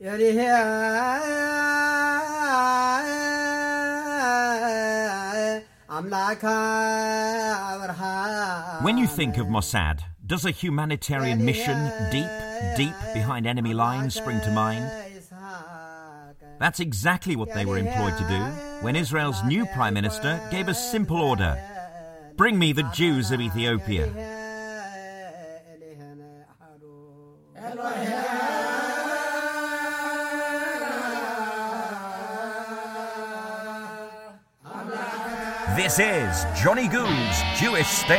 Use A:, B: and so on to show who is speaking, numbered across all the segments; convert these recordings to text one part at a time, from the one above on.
A: When you think of Mossad, does a humanitarian mission deep, deep behind enemy lines spring to mind? That's exactly what they were employed to do when Israel's new Prime Minister gave a simple order Bring me the Jews of Ethiopia. This is Johnny Gould's Jewish State.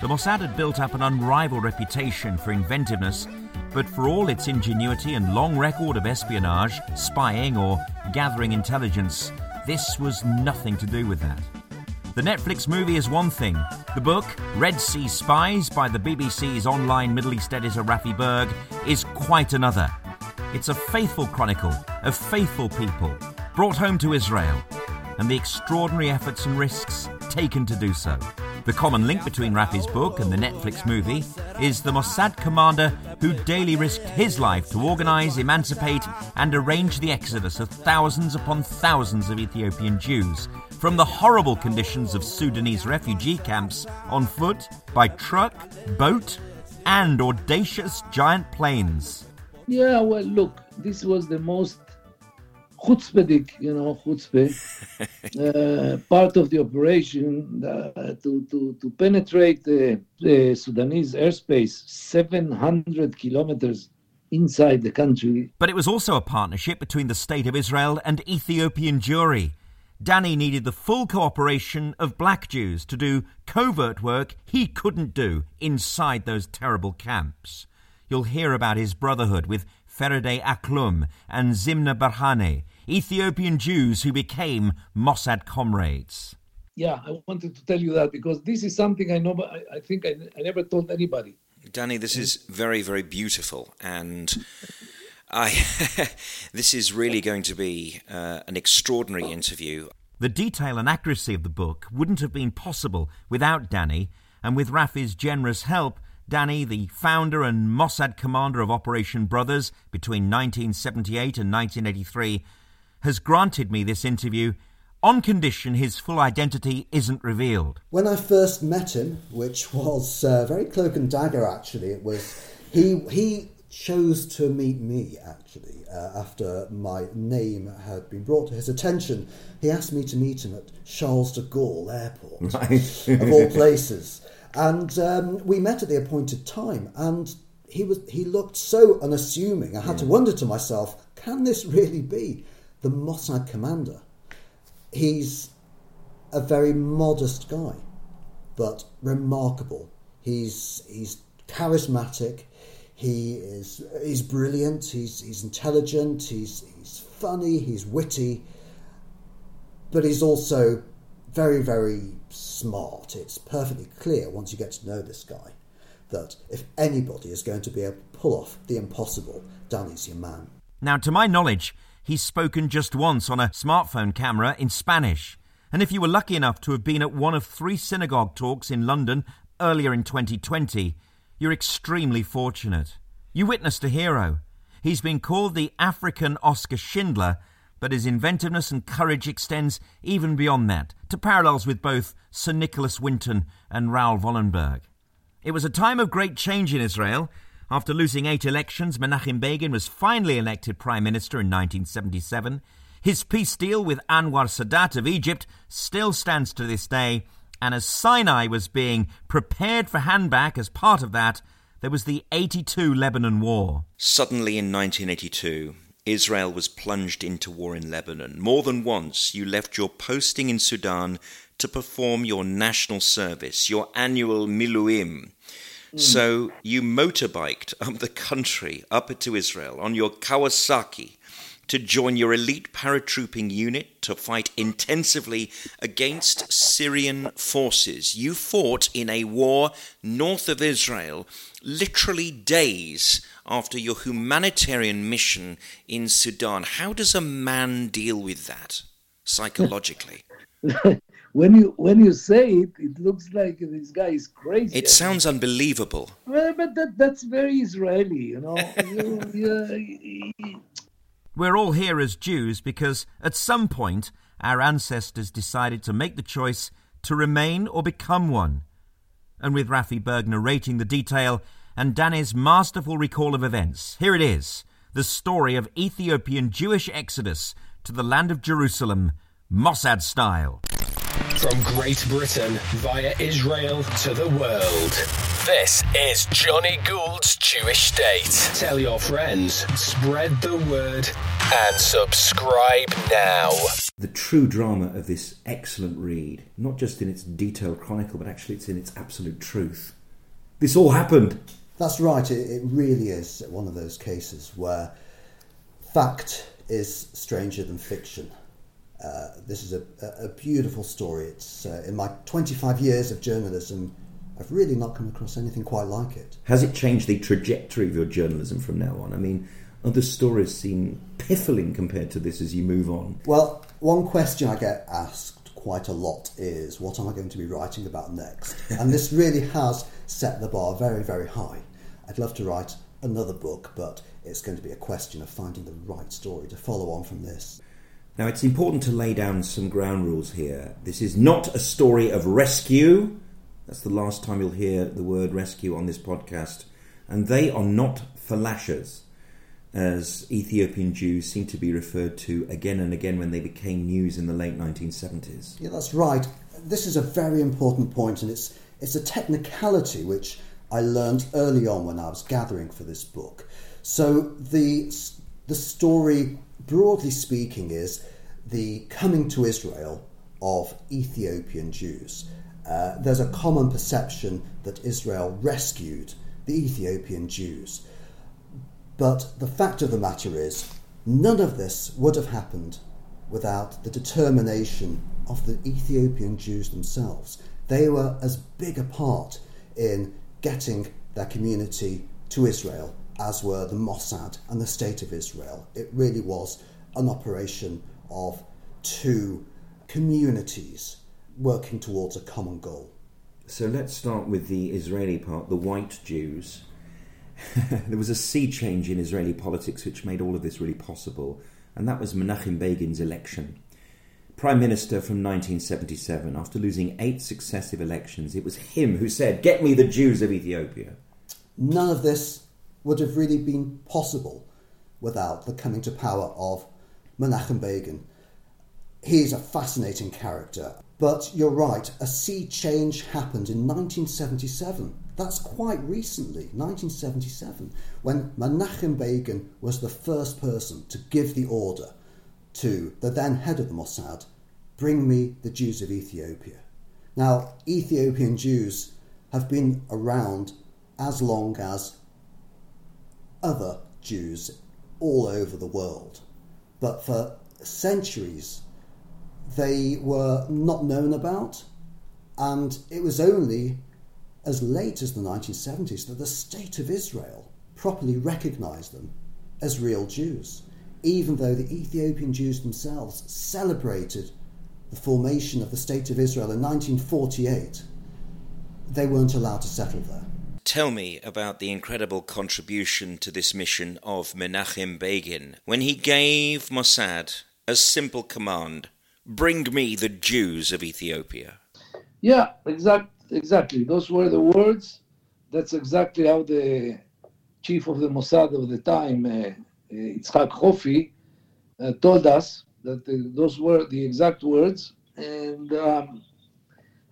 A: The Mossad had built up an unrivaled reputation for inventiveness, but for all its ingenuity and long record of espionage, spying, or gathering intelligence, this was nothing to do with that. The Netflix movie is one thing. The book, Red Sea Spies, by the BBC's online Middle East editor Raffi Berg, is quite another. It's a faithful chronicle of faithful people brought home to Israel and the extraordinary efforts and risks taken to do so. The common link between Raffi's book and the Netflix movie is the Mossad commander who daily risked his life to organize, emancipate, and arrange the exodus of thousands upon thousands of Ethiopian Jews from the horrible conditions of Sudanese refugee camps on foot, by truck, boat, and audacious giant planes.
B: Yeah, well, look, this was the most chutzpahdik, you know, chutzpah, uh, part of the operation uh, to, to, to penetrate the, the Sudanese airspace 700 kilometers inside the country.
A: But it was also a partnership between the State of Israel and Ethiopian Jewry. Dani needed the full cooperation of black Jews to do covert work he couldn't do inside those terrible camps. You'll hear about his brotherhood with Ferede Aklum and Zimna Berhane, Ethiopian Jews who became Mossad comrades.
B: Yeah, I wanted to tell you that because this is something I know, but I, I think I, I never told anybody.
C: Dani, this is very, very beautiful, and I this is really going to be uh, an extraordinary interview.
A: The detail and accuracy of the book wouldn't have been possible without Dani, and with Raffi's generous help, Dani, the founder and Mossad commander of Operation Brothers between 1978 and 1983, has granted me this interview on condition his full identity isn't revealed.
D: When I first met him, which was uh, very cloak and dagger actually, it was he he chose to meet me actually uh, after my name had been brought to his attention. He asked me to meet him at Charles de Gaulle Airport, of all places, and um, we met at the appointed time. And he was he looked so unassuming. I had yeah. to wonder to myself, can this really be? The Mossad commander. He's a very modest guy, but remarkable. He's he's charismatic. He is he's brilliant. He's he's intelligent. He's he's funny. He's witty, but he's also very very smart. It's perfectly clear once you get to know this guy that if anybody is going to be able to pull off the impossible, Dani's your man.
A: Now, to my knowledge, he's spoken just once on a smartphone camera in Spanish. And if you were lucky enough to have been at one of three synagogue talks in London earlier in 2020, you're extremely fortunate. You witnessed a hero. He's been called the African Oscar Schindler, but his inventiveness and courage extends even beyond that, to parallels with both Sir Nicholas Winton and Raoul Wallenberg. It was a time of great change in Israel, after losing eight elections, Menachem Begin was finally elected Prime Minister in 1977. His peace deal with Anwar Sadat of Egypt still stands to this day, and as Sinai was being prepared for handback as part of that, there was the 82 Lebanon War.
C: Suddenly in 1982, Israel was plunged into war in Lebanon. More than once, you left your posting in Sudan to perform your national service, your annual miluim, Hmm. so you motorbiked up the country, up to Israel on your Kawasaki,
A: to join your elite paratrooping unit to fight intensively against Syrian forces. You fought in a war north of Israel literally days after your humanitarian mission in Sudan. How does a man deal with that psychologically?
B: when you when you say it, it looks like this guy is crazy.
A: It sounds unbelievable.
B: Well, but that that's very Israeli, you know. you,
E: you, uh, We're all here as Jews because at some point our ancestors decided to make the choice to remain or become one. And with Raffi Berg narrating the detail and Dani's masterful recall of events, here it is the story of Ethiopian Jewish exodus to the land of Jerusalem, Mossad style.
F: From Great Britain via Israel to the world. This is Johnny Gould's Jewish State. Tell your friends, spread the word, and subscribe now.
A: The true drama of this excellent read, not just in its detailed chronicle, but actually it's in its absolute truth. This all happened.
D: That's right, it, it really is one of those cases where fact is stranger than fiction. Uh, this is a, a, beautiful story. It's uh, in my 25 years of journalism, I've really not come across anything quite like it.
A: Has it changed the trajectory of your journalism from now on? I mean, other stories seem piffling compared to this as you move on.
D: Well, one question I get asked quite a lot is what am I going to be writing about next? and this really has set the bar very, very high. I'd love to write another book, but it's going to be a question of finding the right story to follow on from this.
A: Now, it's important to lay down some ground rules here. This is not a story of rescue. That's the last time you'll hear the word rescue on this podcast. And they are not falashas, as Ethiopian Jews seem to be referred to again and again when they became news in the late 1970s.
D: Yeah, that's right. This is a very important point, and it's, it's a technicality which I learned early on when I was gathering for this book. So the, the story broadly speaking, is the coming to Israel of Ethiopian Jews. Uh, there's a common perception that Israel rescued the Ethiopian Jews. But the fact of the matter is, none of this would have happened without the determination of the Ethiopian Jews themselves. They were as big a part in getting their community to Israel as were the Mossad and the State of Israel. It really was an operation of two communities working towards a common goal.
A: So let's start with the Israeli part, the white Jews. there was a sea change in Israeli politics which made all of this really possible, and that was Menachem Begin's election. Prime Minister from 1977, after losing eight successive elections, it was him who said, Get me the Jews of Ethiopia.
D: None of this would have really been possible without the coming to power of Menachem Begin. He's a fascinating character, but you're right, a sea change happened in 1977. That's quite recently, 1977, when Menachem Begin was the first person to give the order to the then head of the Mossad bring me the Jews of Ethiopia. Now, Ethiopian Jews have been around as long as other Jews all over the world. But for centuries, they were not known about, and it was only as late as the 1970s that the State of Israel properly recognized them as real Jews, even though the Ethiopian Jews themselves celebrated the formation of the State of Israel in 1948. They weren't allowed to settle there.
A: Tell me about the incredible contribution to this mission of Menachem Begin when he gave Mossad a simple command bring me the Jews of Ethiopia.
B: Yeah, exact, exactly. Those were the words. That's exactly how the chief of the Mossad of the time, uh, Yitzhak Hofi, uh, told us that the, those were the exact words. And um,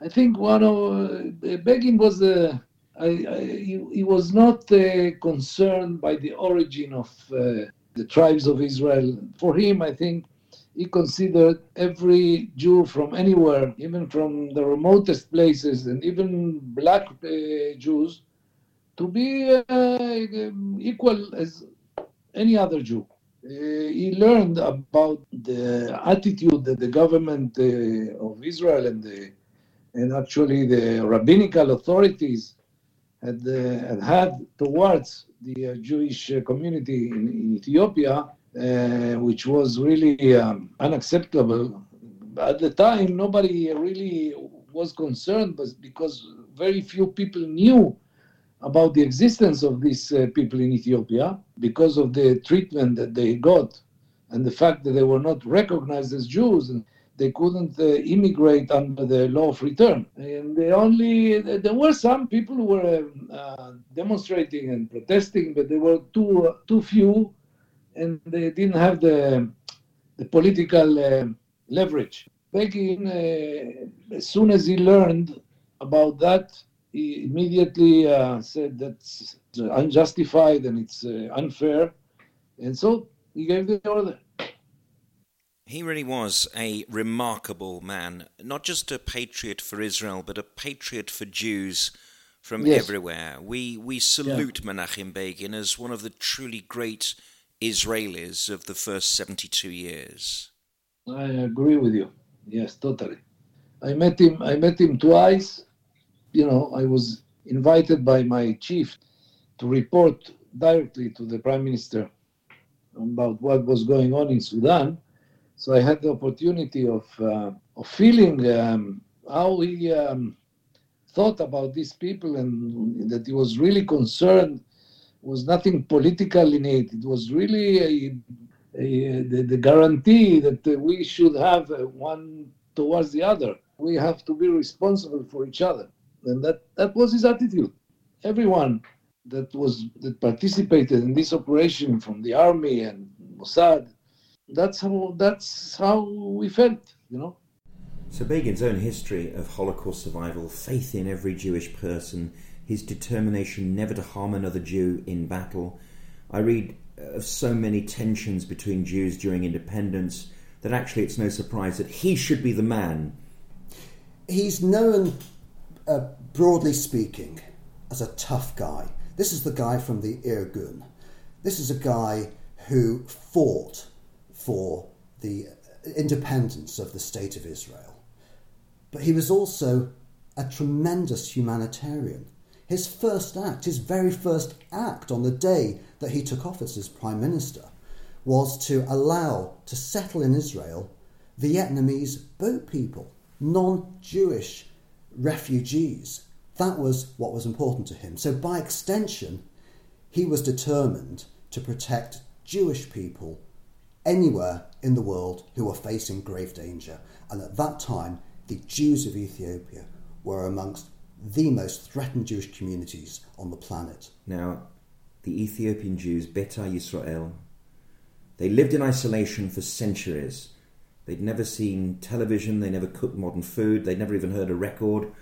B: I think one of uh, Begin was the He, was not uh, concerned by the origin of uh, the tribes of Israel. For him, I think he considered every Jew from anywhere, even from the remotest places, and even black uh, Jews, to be uh, equal as any other Jew. he learned about the attitude that the government uh, of Israel and the and actually the rabbinical authorities had, uh, had, had towards the uh, Jewish community in, in Ethiopia, which was really um, unacceptable. At the time, nobody really was concerned, but because very few people knew about the existence of these uh, people in Ethiopia because of the treatment that they got and the fact that they were not recognized as Jews and they couldn't uh, immigrate under the law of return. And they only there were some people who were uh, demonstrating and protesting, but they were too too few, and they didn't have the the political uh, leverage. Begin, uh, as soon as he learned about that, he immediately uh, said that's unjustified and it's uh, unfair. And so he gave the order.
A: He really was a remarkable man, not just a patriot for Israel, but a patriot for Jews from yes. everywhere. We, we salute yeah. Menachem Begin as one of the truly great Israelis of the first 72 years.
B: I agree with you. Yes, totally. I met him. I met him twice you know, I was invited by my chief to report directly to the prime minister about what was going on in Sudan. So I had the opportunity of, uh, of feeling um, how he um, thought about these people and that he was really concerned. It was nothing political in it. It was really a, a, the, the, guarantee that we should have one towards the other. We have to be responsible for each other. And that, that was his attitude. Everyone that was that participated in this operation from the army and Mossad, that's how that's how we felt, you know.
E: So Begin's own history of Holocaust survival, faith in every Jewish person, his determination never to harm another Jew in battle. I read of so many tensions between Jews during independence that actually it's no surprise that he should be the man.
D: He's known uh, broadly speaking, as a tough guy. This is the guy from the Irgun. This is a guy who fought for the independence of the State of Israel. But he was also a tremendous humanitarian. His first act, his very first act on the day that he took office as Prime Minister, was to allow to settle in Israel Vietnamese boat people, non Jewish refugees. That was what was important to him. So, by extension, he was determined to protect Jewish people anywhere in the world who were facing grave danger. And at that time, the Jews of Ethiopia were amongst the most threatened Jewish communities on the planet.
E: Now, the Ethiopian Jews, Beta Yisrael, they lived in isolation for centuries. They'd never seen television, they never cooked modern food, they'd never even heard a record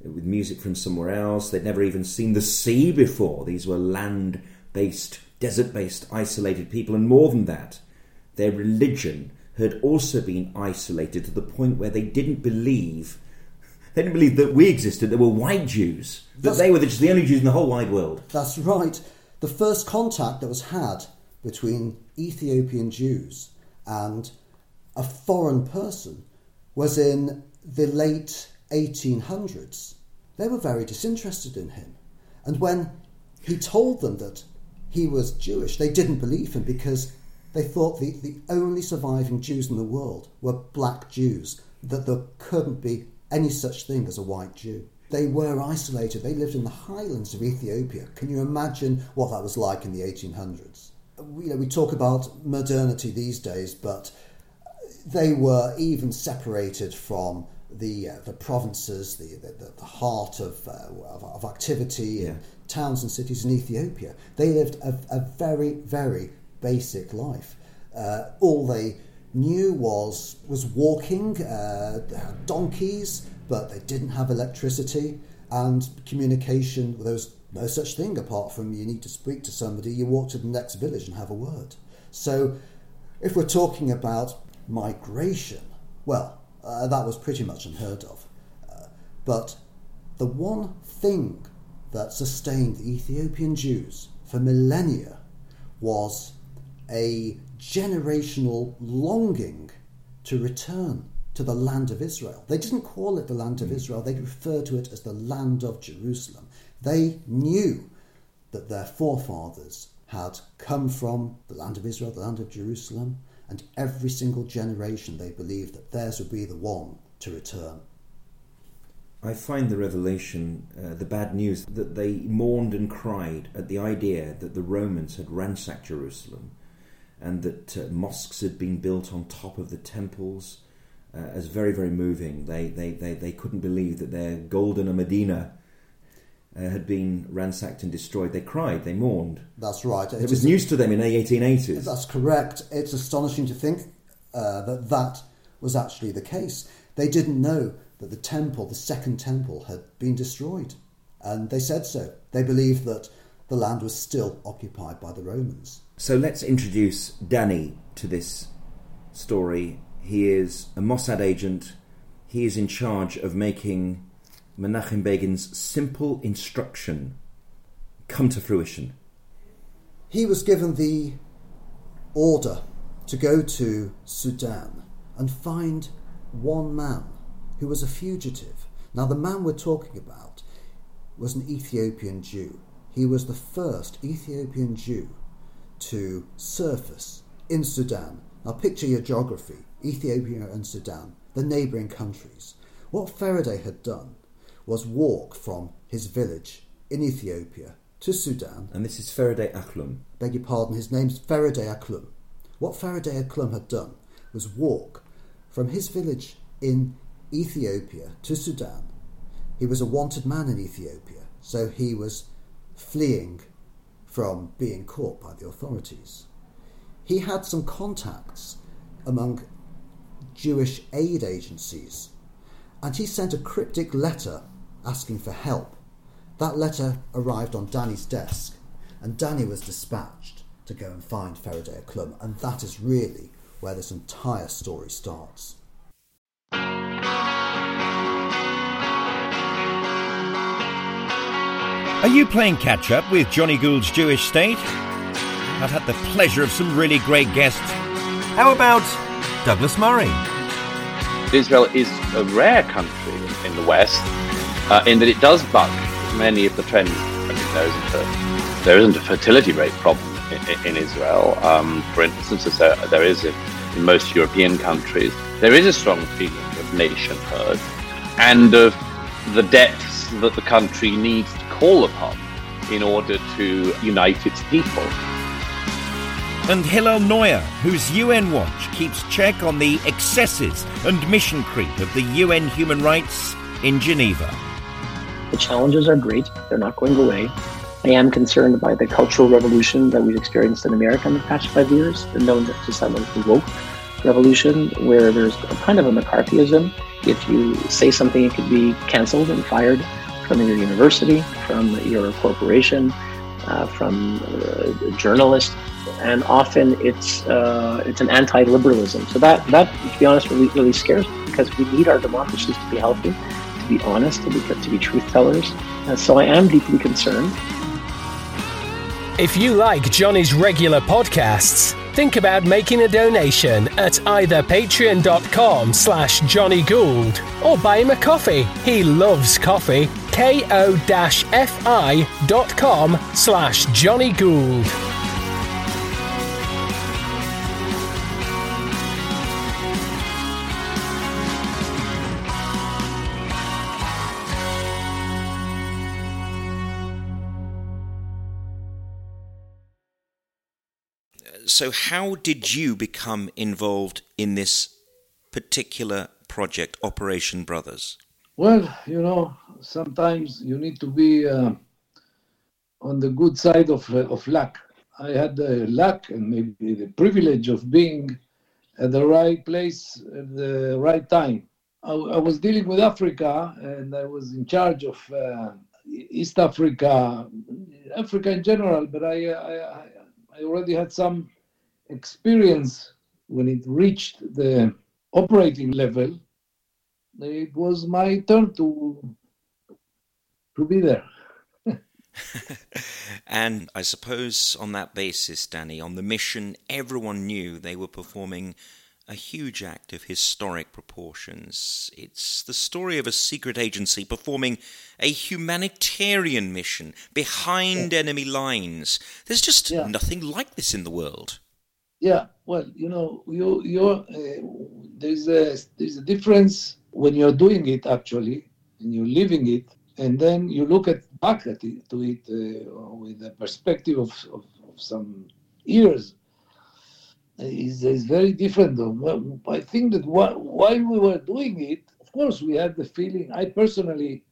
E: with music from somewhere else, they'd never even seen the sea before. These were land based, desert based, isolated people, and more than that, their religion had also been isolated to the point where they didn't believe. They didn't believe that we existed. There were white Jews. That that's, they were just the only Jews in the whole wide world.
D: That's right. The first contact that was had between Ethiopian Jews and a foreign person was in the late 1800s. They were very disinterested in him. And when he told them that he was Jewish, they didn't believe him because they thought the, the only surviving Jews in the world were black Jews, that there couldn't be any such thing as a white Jew. They were isolated. They lived in the highlands of Ethiopia. Can you imagine what that was like in the 1800s? We, you know, we talk about modernity these days, but they were even separated from the uh, the provinces, the, the, the heart of, uh, of, of, activity yeah. in towns and cities in Ethiopia. They lived a, a very, very basic life. Uh, all they knew was was walking, uh, they had donkeys, but they didn't have electricity and communication. There was no such thing apart from you need to speak to somebody. You walk to the next village and have a word. So, if we're talking about migration, well, uh, that was pretty much unheard of. Uh, but the one thing that sustained the Ethiopian Jews for millennia was a generational longing to return to the land of Israel. They didn't call it the land of Israel, they referred to it as the land of Jerusalem. They knew that their forefathers had come from the land of Israel, the land of Jerusalem, and every single generation they believed that theirs would be the one to return.
A: I find the revelation, uh, the bad news, that they mourned and cried at the idea that the Romans had ransacked Jerusalem and that uh, mosques had been built on top of the temples uh, as very, very moving. They, they, they, they couldn't believe that their golden Medina uh, had been ransacked and destroyed. They cried, they mourned.
D: That's right.
A: It, it was news to them in the 1880s.
D: That's correct. It's astonishing to think uh, that that was actually the case. They didn't know that the temple, the second temple, had been destroyed. And they said so. They believed that the land was still occupied by the Romans.
A: So let's introduce Dani to this story. He is a Mossad agent. He is in charge of making Menachem Begin's simple instruction come to fruition.
D: He was given the order to go to Sudan and find one man who was a fugitive. Now, the man we're talking about was an Ethiopian Jew. He was the first Ethiopian Jew to surface in Sudan. Now, picture your geography Ethiopia and Sudan, the neighbouring countries. What Ferede had done was walk from his village in Ethiopia to Sudan.
A: And this is Ferede Aklum.
D: Beg your pardon, his name's Ferede Aklum. What Ferede Aklum had done was walk from his village in Ethiopia to Sudan. He was a wanted man in Ethiopia, so he was fleeing from being caught by the authorities. He had some contacts among Jewish aid agencies, and he sent a cryptic letter asking for help. That letter arrived on Dani's desk, and Dani was dispatched to go and find Ferede Aklum, and that is really where this entire story starts.
A: Are you playing catch up with Johnny Gould's Jewish State? I've had the pleasure of some really great guests. How about Douglas Murray?
G: Israel is a rare country in the West uh, in that it does buck many of the trends. There, isn't a, there isn't a fertility rate problem in, in Israel. Um, for instance, as there, there is in, in most European countries, there is a strong feeling of nationhood and of the depths that the country needs call upon in order to unite its people.
A: And Hillel Neuer, whose UN Watch keeps check on the excesses and mission creep of the UN human rights in Geneva.
H: The challenges are great, they're not going away. I am concerned by the cultural revolution that we've experienced in America in the past five years, the known to some as the woke revolution, where there's a kind of a McCarthyism. If you say something, it could be canceled and fired from your university, from your corporation, uh, from a journalist, and often it's uh, it's an anti-liberalism. So that that, to be honest, really really scares me because we need our democracies to be healthy, to be honest, to be to be truth tellers. And so I am deeply concerned.
I: If you like Johnny's regular podcasts, think about making a donation at either patreon.com slash Johnny Gould or buy him a coffee. He loves coffee. ko-fi.com slash Johnny Gould.
J: So, how did you become involved in this particular project, Operation Brothers?
B: Well, you know, sometimes you need to be uh, on the good side of, of luck. I had the luck and maybe the privilege of being at the right place at the right time. I, I was dealing with Africa and I was in charge of uh, East Africa, Africa in general, but I, I, I already had some experience when it reached the operating level, it was my turn to to be there.
A: And I suppose on that basis, Dani, on the mission, everyone knew they were performing a huge act of historic proportions. It's the story of a secret agency performing a humanitarian mission behind yeah. enemy lines. There's just yeah. nothing like this in the world.
B: Yeah, well, you know, you you uh, there's a there's a difference when you're doing it actually and you're living it, and then you look at back at it, to it uh, with a perspective of, of, of some years is, is very different. I think that while we were doing it, of course, we had the feeling. I personally,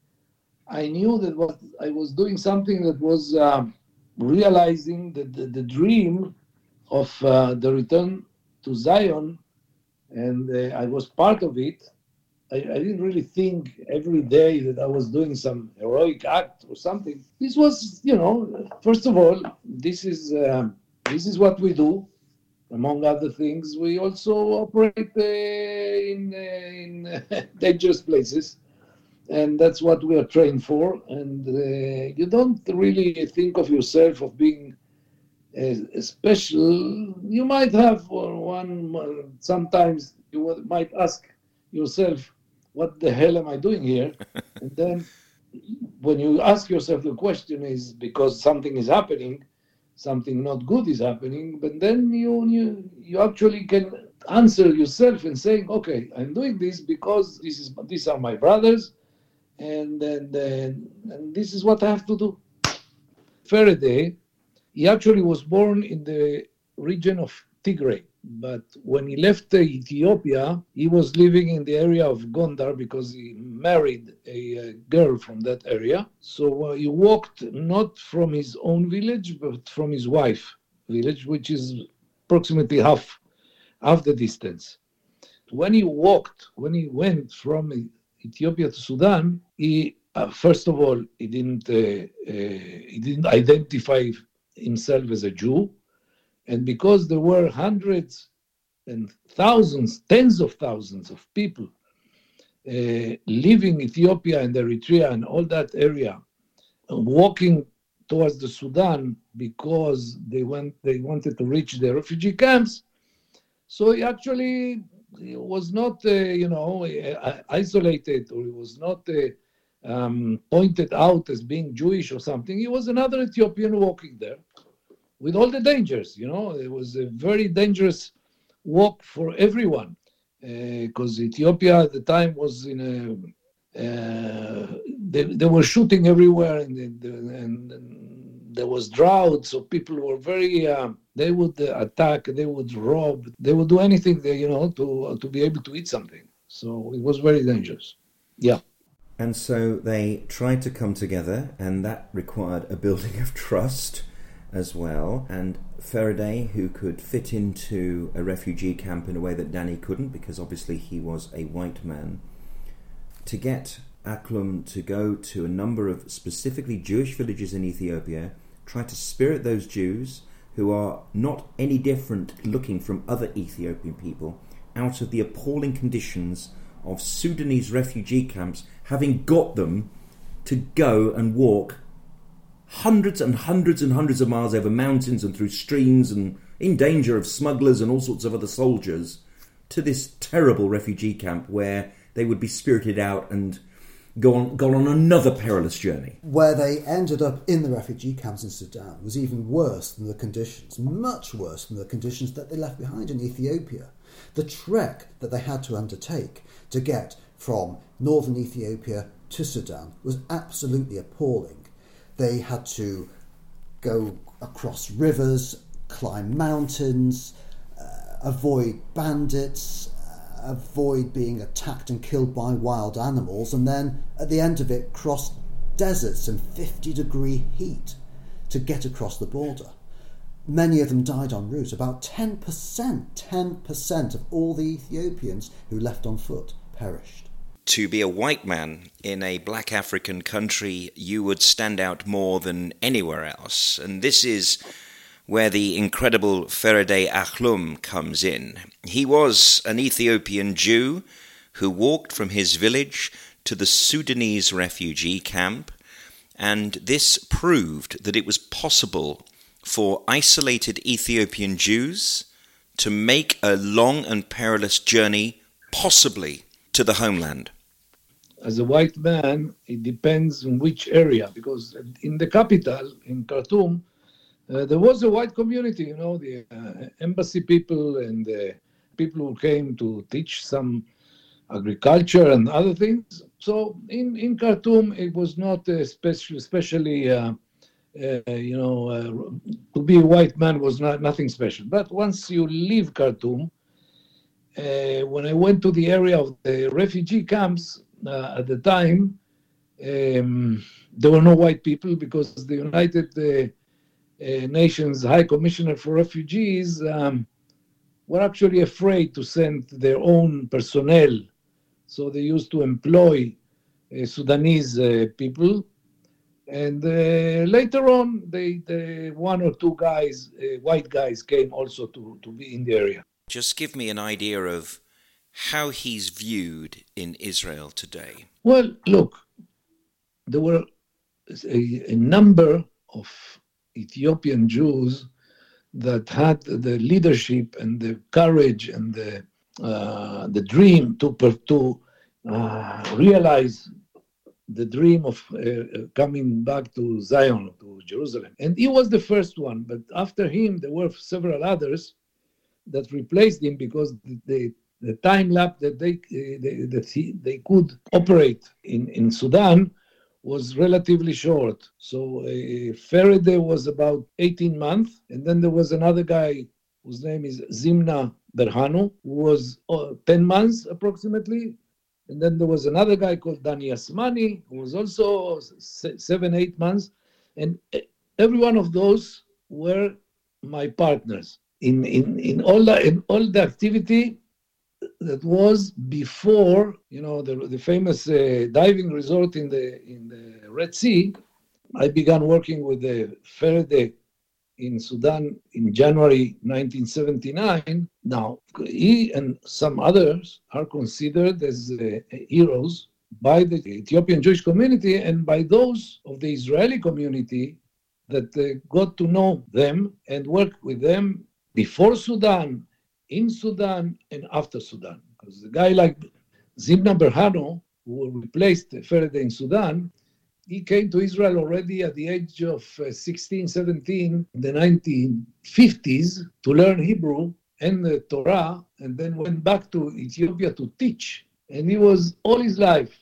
B: I knew that what I was doing something that was um, realizing the, the, the, dream of uh, the return to Zion, and uh, I was part of it. I, I, didn't really think every day that I was doing some heroic act or something. This was, you know, first of all, this is uh, this is what we do among other things, we also operate uh, in, uh, in uh, dangerous places. And that's what we are trained for. And you don't really think of yourself of being special. You might have one, sometimes you might ask yourself, what the hell am I doing here? and then when you ask yourself the question is because something is happening, something not good is happening, but then you you, you actually can answer yourself and saying, okay, I'm doing this because this is these are my brothers, and and, and this is what I have to do. Ferede, he actually was born in the region of Tigray, but when he left Ethiopia, he was living in the area of Gondar because he married a, a girl from that area. So uh, he walked not from his own village, but from his wife village, which is approximately half, half the distance. When he walked, when he went from Ethiopia to Sudan, he uh, first of all he didn't uh, uh he didn't identify himself as a Jew and because there were hundreds and thousands, tens of thousands of people uh, leaving Ethiopia and Eritrea and all that area, walking towards the Sudan because they went they wanted to reach the refugee camps. So he actually was not uh, you know uh, isolated or he was not uh, um, pointed out as being Jewish or something. He was another Ethiopian walking there with all the dangers. You know, it was a very dangerous walk for everyone because uh, Ethiopia at the time was in a uh, they, they were shooting everywhere and, and, and, there was drought so people were very uh, they would attack they would rob they would do anything they, you know to to be able to eat something. So it was very dangerous. Yeah.
E: And so they tried to come together and that required a building of trust as well, and Ferede, who could fit into a refugee camp in a way that Dani couldn't, because obviously he was a white man, to get Aklum to go to a number of specifically Jewish villages in Ethiopia, try to spirit those Jews who are not any different looking from other Ethiopian people out of the appalling conditions of Sudanese refugee camps, having got them to go and walk hundreds and hundreds and hundreds of miles over mountains and through streams and in danger of smugglers and all sorts of other soldiers to this terrible refugee camp where they would be spirited out and go on, go on another perilous journey.
D: Where they ended up in the refugee camps in Sudan was even worse than the conditions, much worse than the conditions that they left behind in Ethiopia. The trek that they had to undertake to get from northern Ethiopia to Sudan was absolutely appalling. They had to go across rivers, climb mountains, uh, avoid bandits, uh, avoid being attacked and killed by wild animals, and then at the end of it, cross deserts in 50 degree heat to get across the border. Many of them died en route. About 10%, 10% of all the Ethiopians who left on foot perished
A: to be a white man in a black African country, you would stand out more than anywhere else. And this is where the incredible Ferede Aklum comes in. He was an Ethiopian Jew who walked from his village to the Sudanese refugee camp And this proved that it was possible for isolated Ethiopian Jews to make a long and perilous journey, possibly to the homeland.
B: As a white man, it depends on which area, because in the capital, in Khartoum, uh, there was a white community, you know, the uh, embassy people and the people who came to teach some agriculture and other things. So in, in Khartoum, it was not especially, especially uh, uh, you know, uh, to be a white man was not nothing special. But once you leave Khartoum, uh, when I went to the area of the refugee camps uh, at the time, um, there were no white people because the United uh, uh, Nations High Commissioner for Refugees um, were actually afraid to send their own personnel. So they used to employ Sudanese people and uh, later on, they, the one or two guys, uh, white guys, came also to, to be in the area.
A: Just give me an idea of how he's viewed in Israel today.
B: Well, look, there were a, a number of Ethiopian Jews that had the leadership and the courage and the uh, the dream to to uh, realize the dream of uh, coming back to Zion, to Jerusalem. And he was the first one, but after him, there were several others that replaced him because the, the, time lap that they, uh, they, they could operate in, in Sudan was relatively short. So uh, Ferede was about 18 months, and then there was another guy whose name is Zimna Berhanu, who was uh, 10 months approximately, and then there was another guy called Dani Asmani, who was also seven, eight months. And every one of those were my partners in, in, in, all, the, in all the activity that was before, you know, the, the famous uh, diving resort in the, in the Red Sea. I began working with the Ferede in Sudan in January 1979. Now, he and some others are considered as uh, heroes by the Ethiopian Jewish community and by those of the Israeli community that uh, got to know them and work with them before Sudan, in Sudan, and after Sudan. Because a guy like Zimna Berhanu, who replaced Ferede in Sudan, he came to Israel already at the age of uh, 16, 17, in the 1950s to learn Hebrew and the Torah, and then went back to Ethiopia to teach. And he was all his life,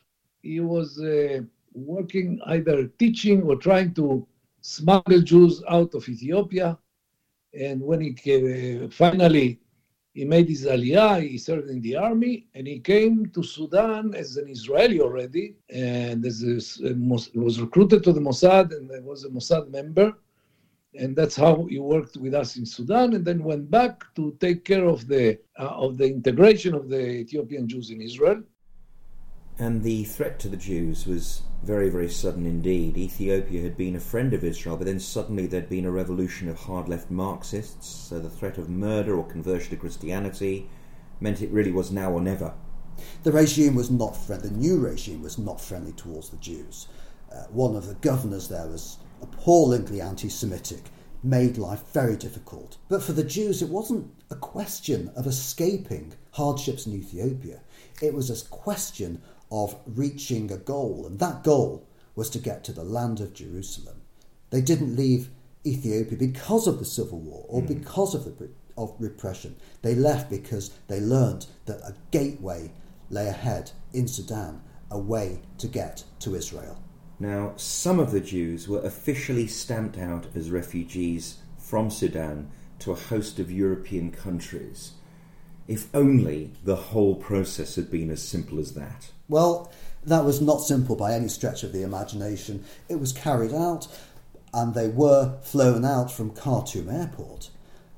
B: he was uh, working either teaching or trying to smuggle Jews out of Ethiopia. And when he uh, finally he made his aliyah, he served in the army, and he came to Sudan as an Israeli already, and as a, was recruited to the Mossad and was a Mossad member. And that's how he worked with us in Sudan, and then went back to take care of the uh, of the integration of the Ethiopian Jews in Israel.
E: And the threat to the Jews was very, very sudden indeed. Ethiopia had been a friend of Israel, but then suddenly there'd been a revolution of hard left Marxists, so the threat of murder or conversion to Christianity meant it really was now or never.
D: The regime was not friendly, the new regime was not friendly towards the Jews. Uh, one of the governors there was appallingly anti Semitic, made life very difficult. But for the Jews, it wasn't a question of escaping hardships in Ethiopia, it was a question of reaching a goal, and that goal was to get to the land of Jerusalem. They didn't leave Ethiopia because of the civil war or mm. because of the of repression. They left because they learned that a gateway lay ahead in Sudan, a way to get to Israel.
E: Now, some of the Jews were officially stamped out as refugees from Sudan to a host of European countries. If only the whole process had been as simple as that.
D: Well, that was not simple by any stretch of the imagination. It was carried out, and they were flown out from Khartoum airport.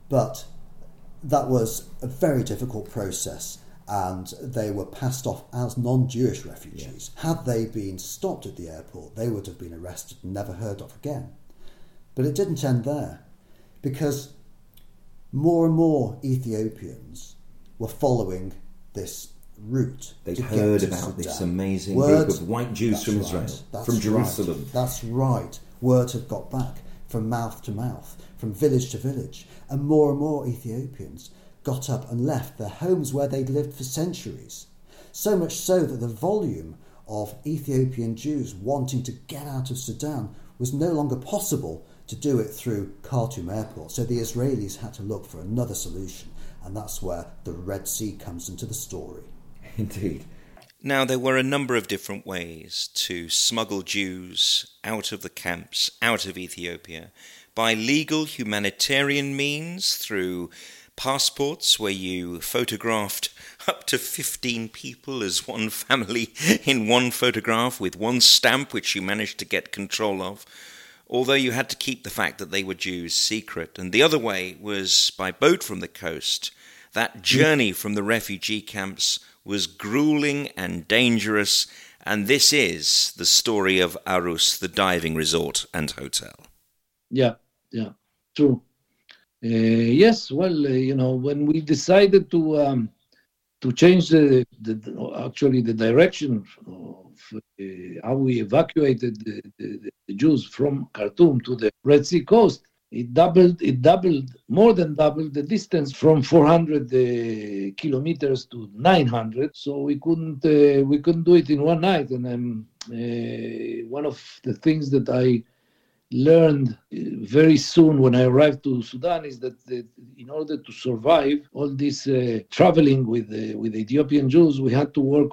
D: But that was a very difficult process, and they were passed off as non Jewish refugees. Yeah. Had they been stopped at the airport, they would have been arrested and never heard of again. But it didn't end there, because more and more Ethiopians were following this route.
E: They'd heard about this amazing
D: Word-
E: group of white Jews from
D: right.
E: Israel,
D: That's
E: from
D: right.
E: Jerusalem.
D: That's right. Word had got back from mouth to mouth, from village to village, and more and more Ethiopians got up and left their homes where they'd lived for centuries. So much so that the volume of Ethiopian Jews wanting to get out of Sudan was no longer possible to do it through Khartoum airport. So the Israelis had to look for another solution, and that's where the Red Sea comes into the story.
E: Indeed.
A: Now, there were a number of different ways to smuggle Jews out of the camps, out of Ethiopia, by legal humanitarian means through passports where you photographed up to 15 people as one family in one photograph with one stamp which you managed to get control of, although you had to keep the fact that they were Jews secret. And the other way was by boat from the coast. That hmm. journey from the refugee camps was grueling and dangerous, and this is the story of Arus, the diving resort and hotel.
B: Yeah, yeah, true. Uh, yes, well, uh, you know, when we decided to um, to change the, the actually the direction of uh, how we evacuated the, the, the Jews from Khartoum to the Red Sea coast, it doubled it doubled more than doubled the distance from 400 uh, kilometers to 900 so we couldn't uh, we couldn't do it in one night. And um, uh, one of the things that i learned uh, very soon when i arrived to sudan is that the, in order to survive all this uh, traveling with uh, with ethiopian jews we had to work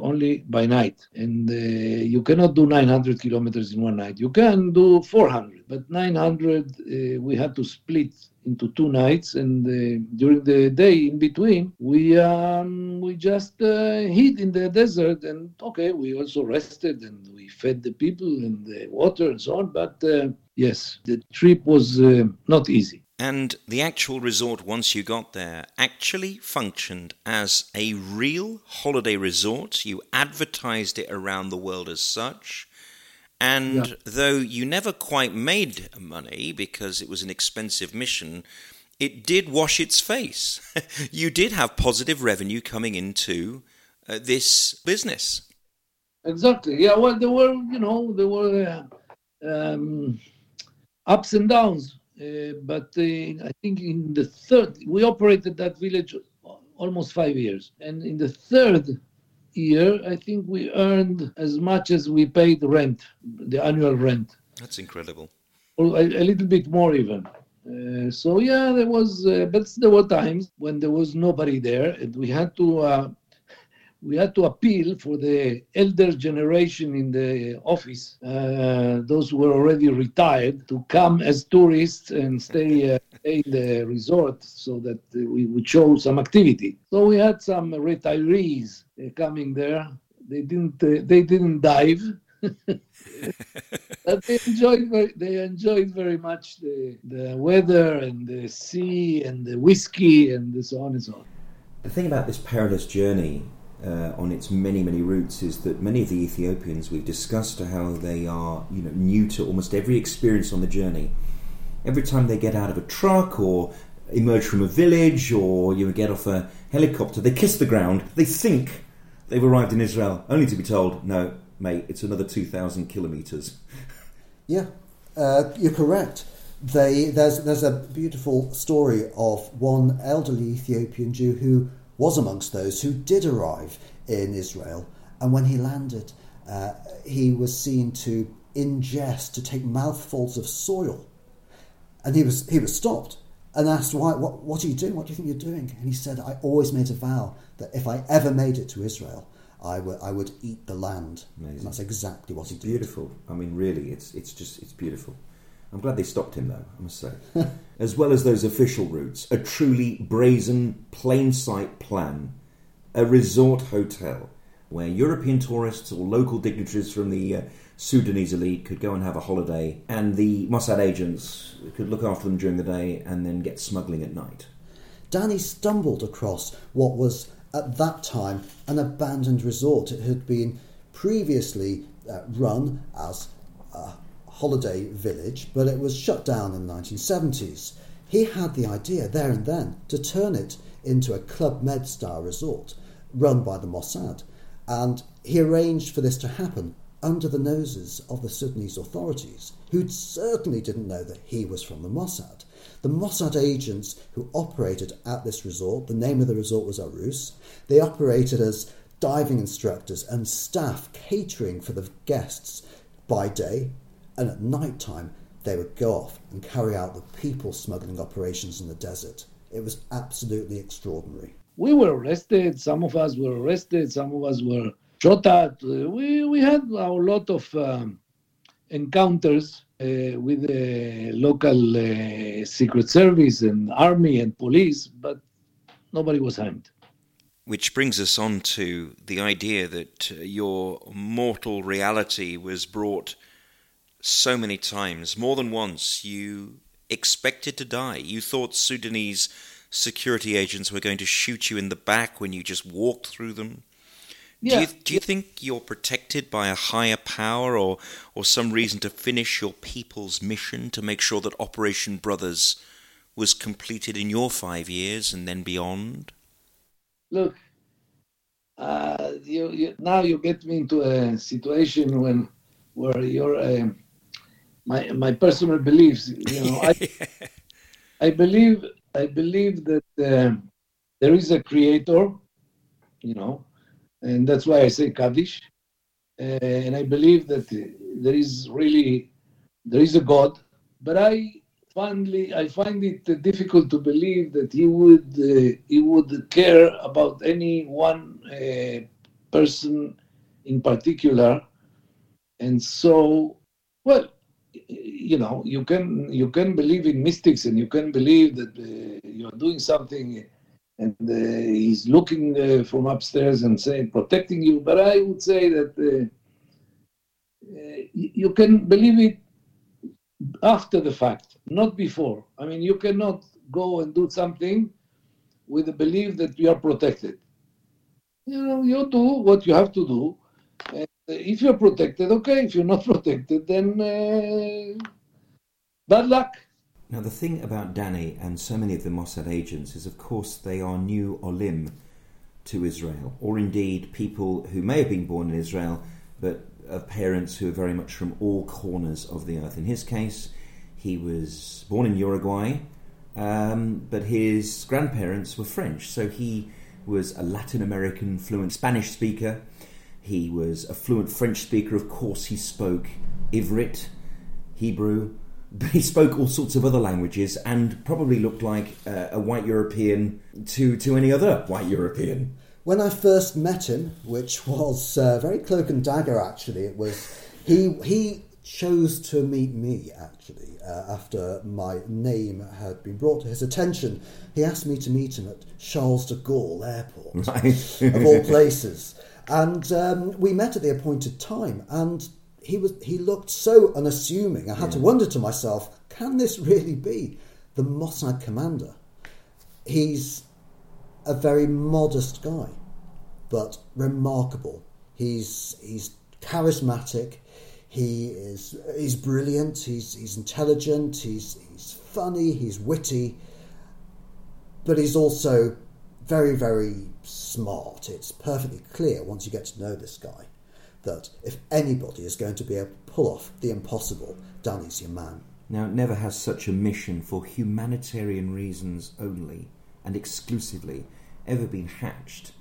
B: only by night. And uh, you cannot do 900 kilometers in one night. You can do 400 but 900 uh, we had to split into two nights. And uh, during the day in between we um, we just uh, hid in the desert and okay we also rested and we fed the people and the water and so on. But uh, yes the trip was uh, not easy
A: And the actual resort, once you got there, actually functioned as a real holiday resort. You advertised it around the world as such. And
B: Yeah.
A: though you never quite made money because it was an expensive mission, it did wash its face. you did have positive revenue coming into uh, this business.
B: Exactly. Yeah. Well, there were, you know, there were uh, um, ups and downs, uh, but uh, I think in the third, we operated that village almost five years, and in the third year, I think we earned as much as we paid rent, the annual rent,
A: That's incredible.
B: or a, a little bit more even. Uh, so yeah, there was, uh, but there were times when there was nobody there, and we had to uh, we had to appeal for the elder generation in the office, uh, those who were already retired, to come as tourists and stay, uh, in the resort so that uh, we would show some activity. So we had some retirees uh, coming there. They didn't. Uh, they didn't dive. but they enjoyed very, they enjoyed very much the, the weather and the sea and the whiskey and so on and so on.
E: The thing about this perilous journey uh, on its many, many routes is that many of the Ethiopians we've discussed how they are, you know, new to almost every experience on the journey. Every time they get out of a truck or emerge from a village or you know, get off a helicopter, they kiss the ground. They think they've arrived in Israel, only to be told, "No, mate, it's another two thousand kilometers."
D: Yeah, uh, you're correct. They, there's, there's a beautiful story of one elderly Ethiopian Jew who was amongst those who did arrive in Israel, and when he landed, uh, he was seen to ingest, to take mouthfuls of soil, and he was he was stopped and asked, "Why? What, what are you doing? What do you think you're doing?" And he said, "I always made a vow that if I ever made it to Israel, I would I would eat the land." That's exactly what he did.
E: Beautiful. I mean, really, it's it's just it's beautiful. I'm glad they stopped him, though. I must say, as well as those official routes, a truly brazen, plain sight plan, a resort hotel where European tourists or local dignitaries from the uh, Sudanese elite could go and have a holiday, and the Mossad agents could look after them during the day and then get smuggling at night.
D: Dani stumbled across what was at that time an abandoned resort. It had been previously uh, run as holiday village, but it was shut down in the 1970s. He had the idea there and then to turn it into a Club Med style resort. run by the Mossad. And he arranged for this to happen under the noses of the Sudanese authorities, who certainly didn't know that he was from the Mossad. The Mossad agents who operated at this resort, the name of the resort was Arus, they operated as diving instructors and staff catering for the guests by day, and at night time they would go off and carry out the people smuggling operations in the desert. It was absolutely extraordinary.
B: We were arrested, some of us were arrested, some of us were shot at. We, we had a lot of um, encounters uh, with the local uh, secret service and army and police, but nobody was harmed.
A: Which brings us on to the idea that uh, your mortal reality was brought so many times, more than once. You expected to die. You thought Sudanese security agents were going to shoot you in the back when you just walked through them. Yeah. Do you, do you think you're protected by a higher power or, or some reason to finish your people's mission to make sure that Operation Brothers was completed in your five years and then beyond?
B: Look, uh, you, you, now you get me into a situation when where you're my my personal beliefs. You know, I, I believe I believe that uh, there is a creator. You know, and that's why I say Kaddish. Uh, and I believe that there is really there is a God, but I finally I find it difficult to believe that he would uh, he would care about any one uh, person in particular, and so well you know you can you can believe in mystics and you can believe that uh, you're doing something and uh, he's looking uh, from upstairs and saying protecting you. But I would say that uh, you can believe it after the fact, not before. I mean, you cannot go and do something with the belief that you are protected. You know, you do what you have to do. And if you're protected, okay. If you're not protected, then uh, bad luck.
E: Now, the thing about Dani and so many of the Mossad agents is, of course, they are new olim to Israel, or indeed people who may have been born in Israel, but of parents who are very much from all corners of the earth. In his case, he was born in Uruguay, um, but his grandparents were French, so he was a Latin American fluent Spanish speaker. He was a fluent French speaker. Of course, he spoke Ivrit, Hebrew, but he spoke all sorts of other languages and probably looked like uh, a white European to, to any other white European.
D: When I first met him, which was uh, very cloak and dagger actually, it was he he chose to meet me actually uh, after my name had been brought to his attention. He asked me to meet him at Charles de Gaulle Airport, right. of all places, and um, we met at the appointed time. And he was he looked so unassuming. I had yeah. to wonder to myself, can this really be the Mossad commander? He's a very modest guy, but remarkable. He's he's charismatic. He is he's brilliant. He's he's intelligent. He's he's funny. He's witty, but he's also very very smart. It's perfectly clear once you get to know this guy that if anybody is going to be able to pull off the impossible, Dani's your man.
E: Now, it never has such a mission for humanitarian reasons only and exclusively ever been hatched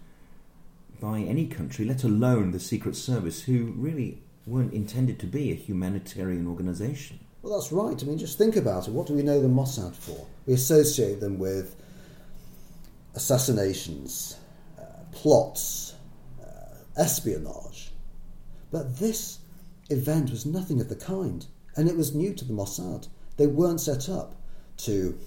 E: by any country, let alone the Secret Service, who really weren't intended to be a humanitarian organisation.
D: Well, that's right. I mean, just think about it. What do we know the Mossad for? We associate them with assassinations, uh, plots, uh, espionage. But this event was nothing of the kind, and it was new to the Mossad. They weren't set up to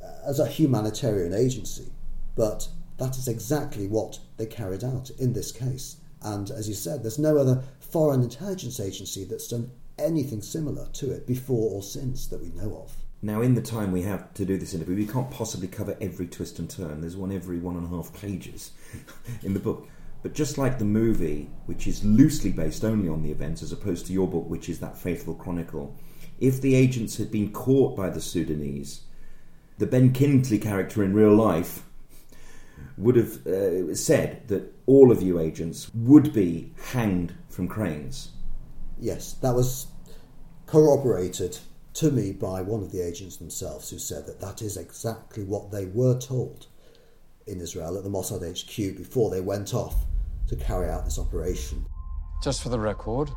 D: uh, as a humanitarian agency, but that is exactly what they carried out in this case. And as you said, there's no other foreign intelligence agency that's done anything similar to it before or since that we know of.
E: Now, in the time we have to do this interview, we can't possibly cover every twist and turn. There's one every one and a half pages in the book. But just like the movie, which is loosely based only on the events, as opposed to your book, which is that faithful chronicle, if the agents had been caught by the Sudanese, the Ben Kingsley character in real life would have uh, said that all of you agents would be hanged from cranes.
D: Yes, that was corroborated to me by one of the agents themselves who said that that is exactly what they were told in Israel at the Mossad HQ before they went off to carry out this operation.
K: Just for the record,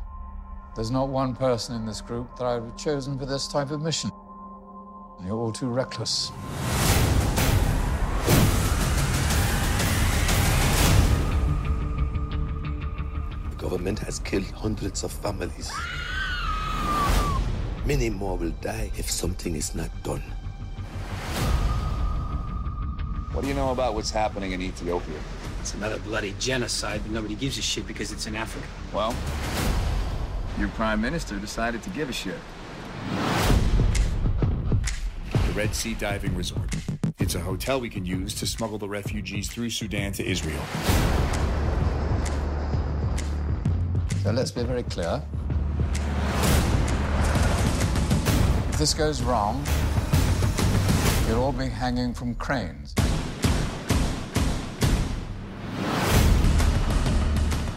K: there's not one person in this group that I would have chosen for this type of mission. You're all too reckless.
L: The government has killed hundreds of families. Many more will die if something is not done.
M: What do you know about what's happening in Ethiopia?
N: It's another bloody genocide, but nobody gives a shit because it's in Africa.
M: Well, your prime minister decided to give a shit.
O: The Red Sea Diving Resort. It's a hotel we can use to smuggle the refugees through Sudan to Israel.
K: So let's be very clear. If this goes wrong, you'll all be hanging from cranes.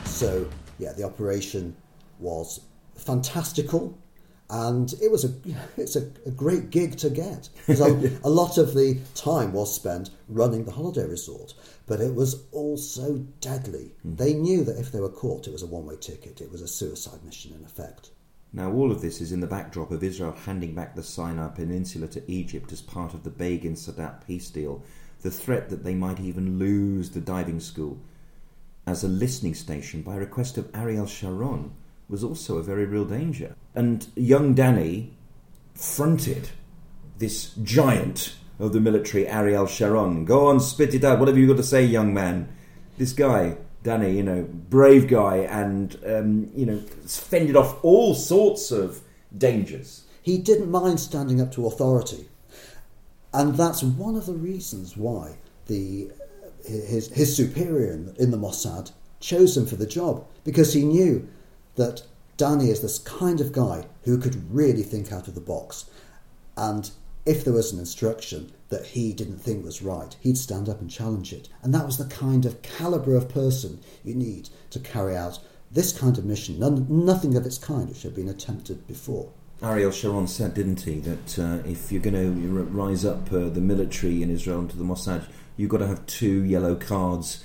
D: So, yeah, the operation was fantastical and it was a it's a, a great gig to get because a, a, lot of the time was spent running the holiday resort but it was also deadly mm. they knew that if they were caught it was a one-way ticket it was a suicide mission in effect
E: now all of this is in the backdrop of israel handing back the sinai peninsula to egypt as part of the begin sadat peace deal the threat that they might even lose the diving school as a listening station by request of ariel sharon was also a very real danger. And young Dani fronted this giant of the military, Ariel Sharon. Go on, spit it out. What have you got to say, young man? This guy, Dani, you know, brave guy, and, um, you know, fended off all sorts of dangers.
D: He didn't mind standing up to authority. And that's one of the reasons why the his, his superior in the Mossad chose him for the job, because he knew that Dani is this kind of guy who could really think out of the box. And if there was an instruction that he didn't think was right, he'd stand up and challenge it. And that was the kind of calibre of person you need to carry out this kind of mission. None, nothing of its kind which had been attempted before.
E: Ariel Sharon said, didn't he, that uh, if you're going to rise up uh, the military in Israel into the Mossad, you've got to have two yellow cards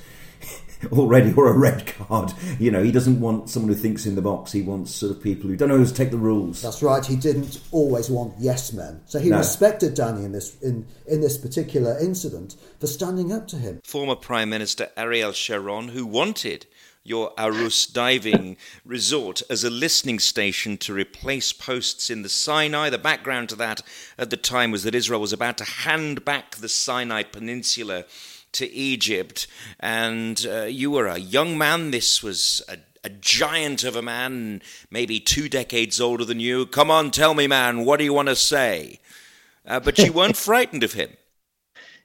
E: already or a red card. You know, he doesn't want someone who thinks in the box. He wants sort of people who don't know how to take the rules.
D: That's right. He didn't always want yes men. So he no. respected Dani in this in in this particular incident for standing up to him.
A: Former Prime Minister Ariel Sharon, who wanted your Arus diving resort as a listening station to replace posts in the Sinai. The background to that at the time was that Israel was about to hand back the Sinai Peninsula to Egypt, and uh, you were a young man. This was a, a giant of a man, maybe two decades older than you. Come on, tell me, man, what do you want to say? Uh, but you weren't frightened of him.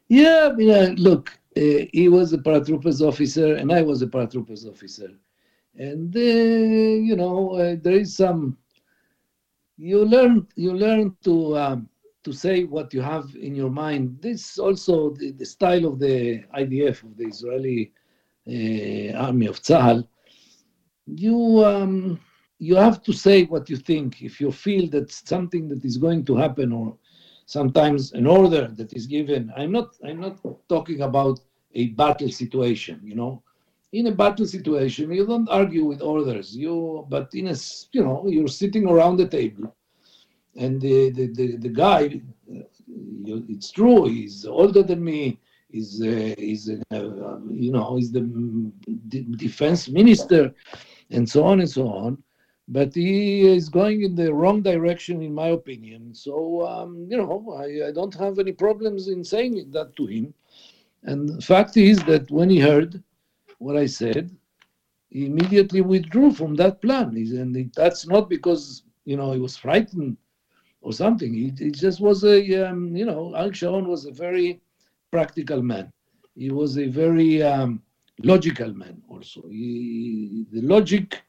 B: Yeah, mean, uh, look, uh, he was a paratroopers officer, and I was a paratroopers officer, and uh, you know, uh, there is some. You learn, you learn to. Um, to say what you have in your mind. This also the, the style of the IDF of the Israeli uh, army of Tzahal. You um, you have to say what you think. If you feel that something that is going to happen, or sometimes an order that is given. I'm not I'm not talking about a battle situation. You know, in a battle situation, you don't argue with orders. You but in a you know you're sitting around the table and the the, the, the guy, it's true, he's older than me. He's uh, he's uh, you know he's the defense minister, and so on and so on. But he is going in the wrong direction, in my opinion. So um, you know, I, I don't have any problems in saying that to him. And the fact is that when he heard what I said, he immediately withdrew from that plan. And that's not because you know he was frightened or something. He, he just was a, um, you know, Al Sharon was a very practical man. He was a very um, logical man also. He, the logic,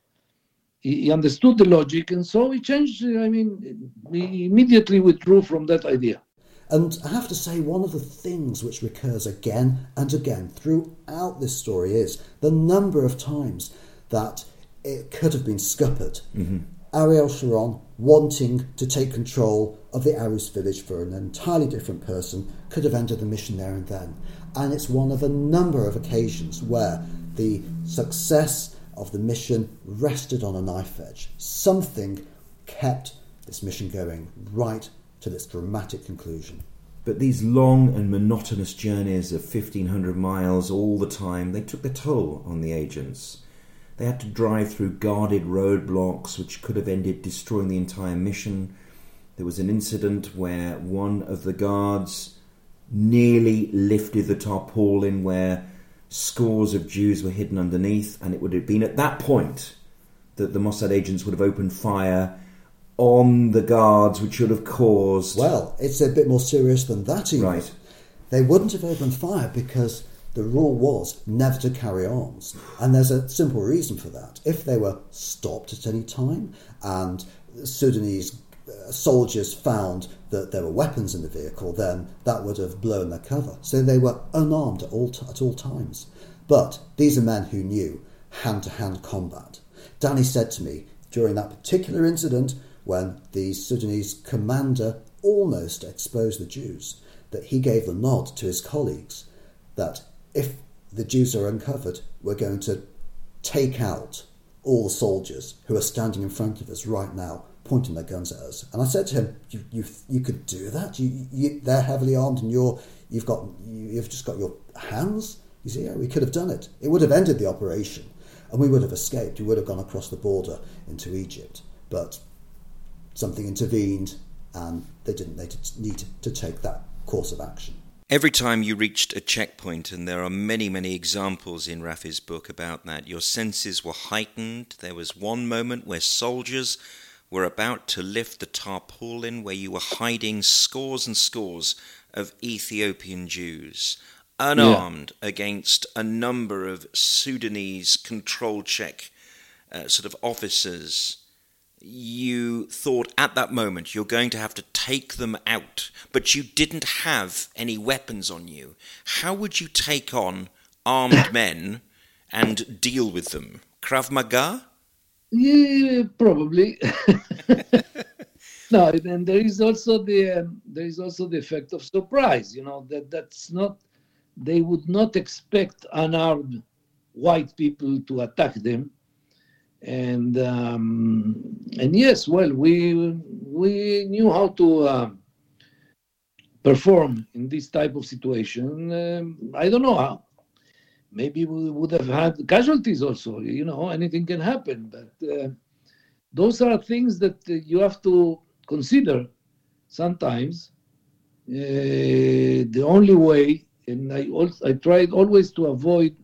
B: he, he understood the logic, and so he changed. I mean, he immediately withdrew from that idea.
D: And I have to say, one of the things which recurs again and again throughout this story is the number of times that it could have been scuppered.
A: Mm-hmm.
D: Ariel Sharon wanting to take control of the Arus village for an entirely different person could have ended the mission there and then. And it's one of a number of occasions where the success of the mission rested on a knife edge. Something kept this mission going right to its dramatic conclusion.
A: But these long and monotonous journeys of 1500 miles all the time, they took their toll on the agents. They had to drive through guarded roadblocks which could have ended destroying the entire mission. There was an incident where one of the guards nearly lifted the tarpaulin where scores of Jews were hidden underneath, and it would have been at that point that the Mossad agents would have opened fire on the guards, which would have caused.
D: Well, it's a bit more serious than that, even.
A: Right.
D: They wouldn't have opened fire because the rule was never to carry arms. And there's a simple reason for that. If they were stopped at any time and Sudanese uh, soldiers found that there were weapons in the vehicle, then that would have blown their cover. So they were unarmed at all, t- at all times. But these are men who knew hand to hand combat. Danny said to me during that particular incident when the Sudanese commander almost exposed the Jews that he gave the nod to his colleagues that if the Jews are uncovered, we're going to take out all the soldiers who are standing in front of us right now, pointing their guns at us. And I said to him, "You, you, you could do that. You, you, they're heavily armed, and you're, you've got, you've just got your hands." He said, "Yeah, we could have done it. It would have ended the operation, and we would have escaped. We would have gone across the border into Egypt, but something intervened, and they didn't. They need to take that course of action."
A: Every time you reached a checkpoint, and there are many, many examples in Raffi's book about that, your senses were heightened. There was one moment where soldiers were about to lift the tarpaulin, where you were hiding scores and scores of Ethiopian Jews, unarmed yeah. against a number of Sudanese control check uh, sort of officers you thought at that moment you're going to have to take them out, but you didn't have any weapons on you, how would you take on armed men and deal with them? Krav Maga?
B: Yeah, probably. no, and there is also the um, there is also the effect of surprise. You know that that's not they would not expect unarmed white people to attack them and um, and yes, well, we we knew how to uh, perform in this type of situation. Um, I don't know how. Maybe we would have had casualties also. You know, anything can happen, but uh, those are things that you have to consider sometimes. Uh, the only way, and I also I tried always to avoid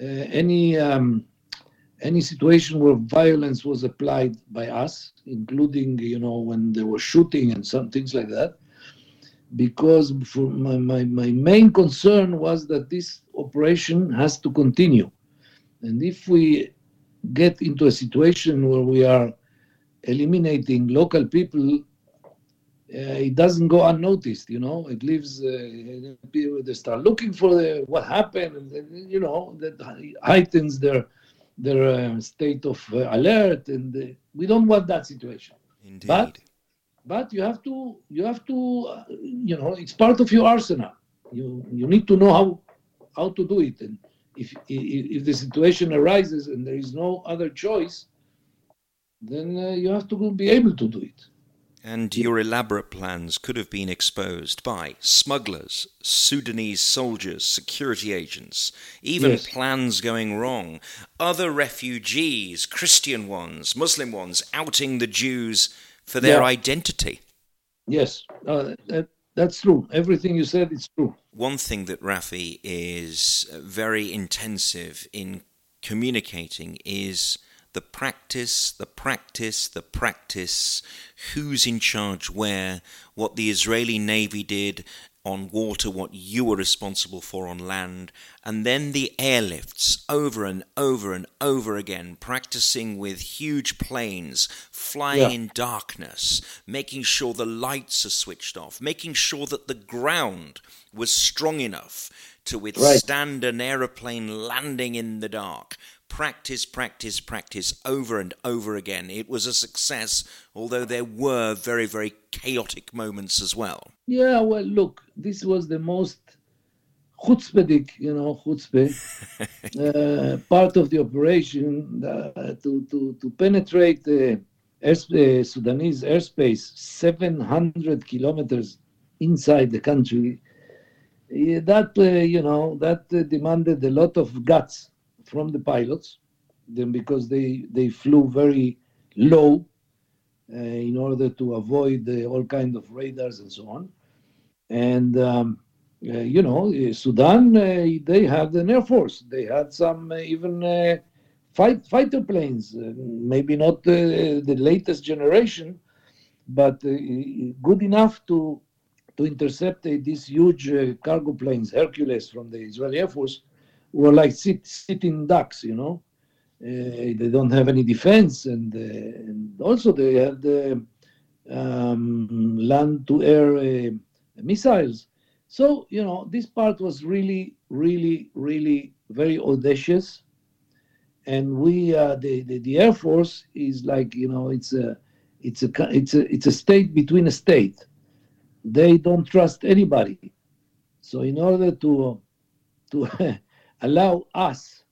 B: uh, any. Um, any situation where violence was applied by us, including you know when there was shooting and some things like that, because my, my, my main concern was that this operation has to continue, and if we get into a situation where we are eliminating local people. Uh, it doesn't go unnoticed, you know. It leaves. Uh, they start looking for the, what happened, and you know that heightens their their uh, state of uh, alert, and uh, we don't want that situation.
A: Indeed.
B: But but you have to you have to uh, you know it's part of your arsenal. You you need to know how how to do it, and if if, if the situation arises and there is no other choice, then uh, you have to be able to do it.
A: And your elaborate plans could have been exposed by smugglers, Sudanese soldiers, security agents, even yes. plans going wrong, other refugees, Christian ones, Muslim ones, outing the Jews for their yeah. identity.
B: Yes, uh, that, that's true. Everything you said is true.
A: One thing that Raffi is very intensive in communicating is the practice, the practice, the practice, who's in charge where, what the Israeli Navy did on water, what you were responsible for on land, and then the airlifts over and over and over again, practicing with huge planes, flying yeah. in darkness, making sure the lights are switched off, making sure that the ground was strong enough to withstand right. an aeroplane landing in the dark. Practice, practice, practice over and over again. It was a success, although there were very, very chaotic moments as well.
B: Yeah, well, look, this was the most chutzpahdik, you know, chutzpah, uh, part of the operation uh, to, to, to penetrate the air, Sudanese airspace 700 kilometers inside the country that uh, you know that uh, demanded a lot of guts from the pilots, then because they they flew very low uh, in order to avoid all kind of radars and so on, and. Um, uh, you know, Sudan, uh, they had an air force. They had some uh, even fight, fighter planes, maybe not the latest generation, but good enough to to intercept these huge uh, cargo planes, Hercules from the Israeli Air Force, were like sit, sitting ducks, you know. Uh, they don't have any defense, and, uh, and also they have the um, land-to-air uh, missiles. So you know, this part was really, really, really very audacious, and we, uh, the, the the Air Force, is like you know, it's a, it's a, it's a, it's a state between a state they don't trust anybody. So in order to to allow us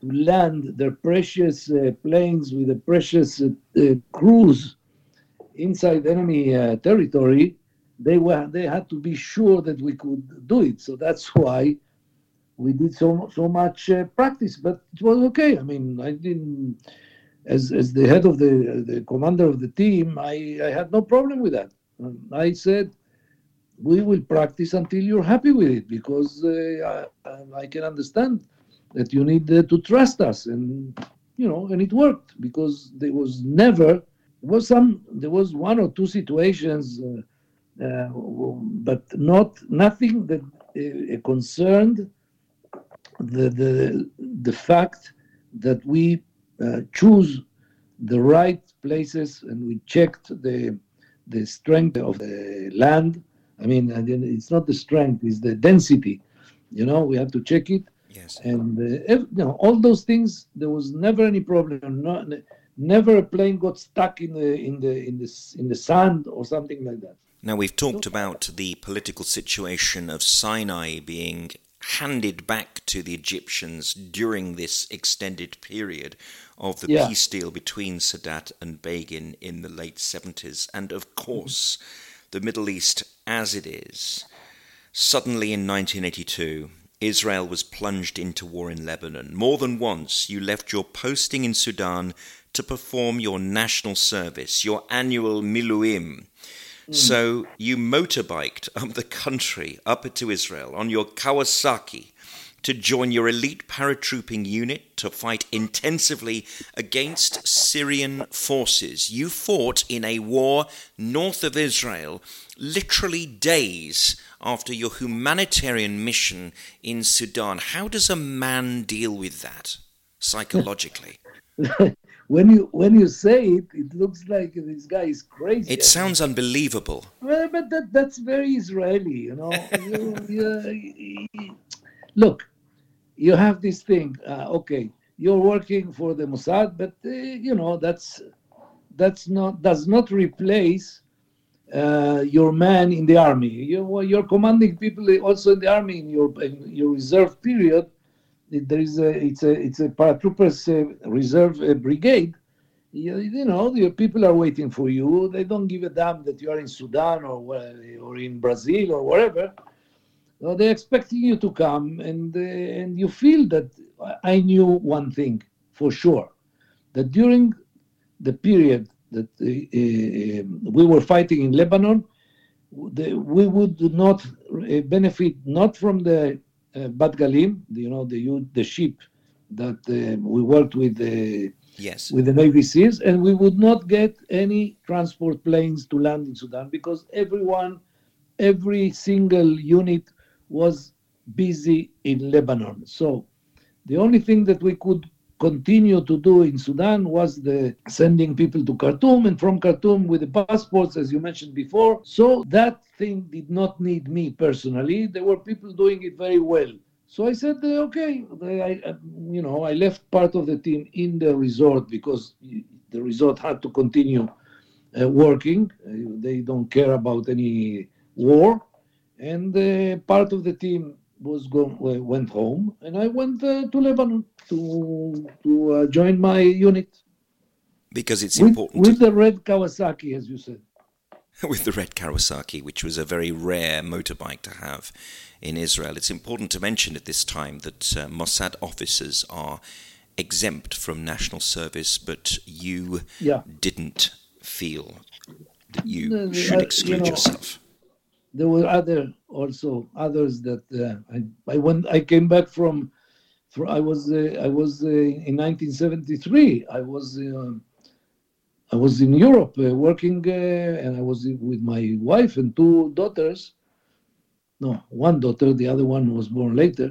B: to land their precious uh, planes with the precious uh, uh, crews inside enemy uh, territory, they were they had to be sure that we could do it. So that's why we did so so much uh, practice. But it was okay. I mean, I didn't. As, as the head of the the commander of the team, I, I had no problem with that. I said, we will practice until you're happy with it because uh, I, I, can understand that you need uh, to trust us and you know and it worked because there was never there was some there was one or two situations uh, uh but not nothing that uh, concerned the the the fact that we uh, choose the right places and we checked the the strength of the land. I mean, it's not the strength; it's the density. You know, we have to check it.
A: Yes.
B: And uh, you know, all those things, there was never any problem. No, never a plane got stuck in the in the in the in the sand or something like that.
A: Now we've talked about the political situation of Sinai being handed back to the Egyptians during this extended period of the yeah. peace deal between Sadat and Begin in the late 70s. And of course, the Middle East as it is. Suddenly in 1982, Israel was plunged into war in Lebanon. More than once, you left your posting in Sudan to perform your national service, your annual miluim. Mm. So you motorbiked up the country, up to Israel, on your Kawasaki, to join your elite paratrooping unit to fight intensively against Syrian forces. You fought in a war north of Israel literally days after your humanitarian mission in Sudan. How does a man deal with that psychologically?
B: when you when you say it, it looks like this guy is crazy.
A: It sounds unbelievable.
B: Well, but that that's very Israeli, you know. you, you, you, look, you have this thing. Uh, okay, you're working for the Mossad, but uh, you know that's that's not does not replace uh, your man in the army. You, you're commanding people also in the army in your in your reserve period. There is a it's a it's a paratroopers uh, reserve uh, brigade. You, you, know the people are waiting for you. They don't give a damn that you are in Sudan or or in Brazil or wherever so they're expecting you to come, and uh, and you feel that I knew one thing for sure, that during the period that uh, uh, we were fighting in Lebanon, the, we would not uh, benefit not from the uh, Bat Galim, you know, the the ship that uh, we worked with the
A: Yes.
B: with the Navy SEALs, and we would not get any transport planes to land in Sudan because everyone, every single unit was busy in Lebanon. So the only thing that we could continue to do in Sudan was the sending people to Khartoum and from Khartoum with the passports, as you mentioned before. So that thing did not need me personally. There were people doing it very well. So I said, uh, okay, I, I, you know, I left part of the team in the resort because the resort had to continue uh, working. Uh, they don't care about any war, and uh, part of the team was gone, went home, and I went uh, to Lebanon to to uh, join my unit.
A: Because it's
B: with,
A: important
B: with the red Kawasaki, as you said.
A: with the red Kawasaki, which was a very rare motorbike to have in Israel. It's important to mention at this time that uh, Mossad officers are exempt from national service, but you
B: yeah.
A: didn't feel that you should exclude
B: you know,
A: yourself.
B: There were other also others that uh, I I went I came back from. from I was uh, I was uh, in 1973. I was. Uh, I was in Europe uh, working, uh, and I was with my wife and two daughters. No, one daughter. The other one was born later.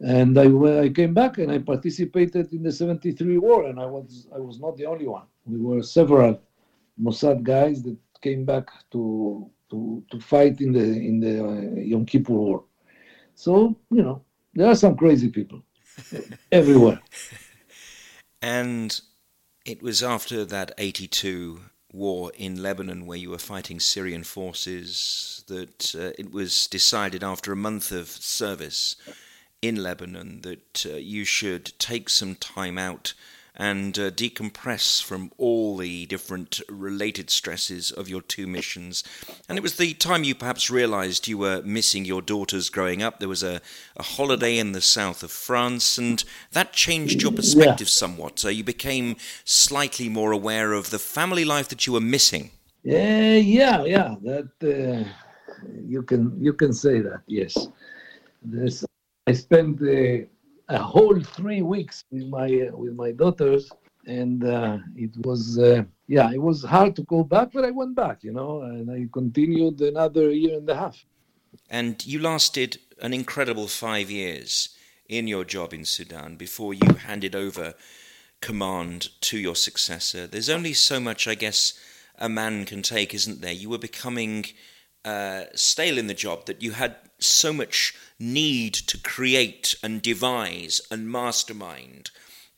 B: And I, I came back and I participated in the '73 war, and I was I was not the only one. We were several Mossad guys that came back to to to fight in the in the uh, Yom Kippur war. So you know there are some crazy people everywhere.
A: And it was after that 82 war in Lebanon where you were fighting Syrian forces that uh, it was decided after a month of service in Lebanon that uh, you should take some time out and uh, decompress from all the different related stresses of your two missions. And it was the time you perhaps realized you were missing your daughters growing up. There was a, a holiday in the south of France, and that changed your perspective somewhat. So you became slightly more aware of the family life that you were missing.
B: Yeah, yeah, yeah. That uh, you can you can say that. Yes, There's, I spent uh, a whole three weeks with my with my daughters, and uh, it was uh, yeah, it was hard to go back, but I went back, you know, and I continued another year and a half.
A: And you lasted an incredible five years in your job in Sudan before you handed over command to your successor. There's only so much, I guess, a man can take, isn't there? You were becoming uh, stale in the job that you had so much need to create and devise and mastermind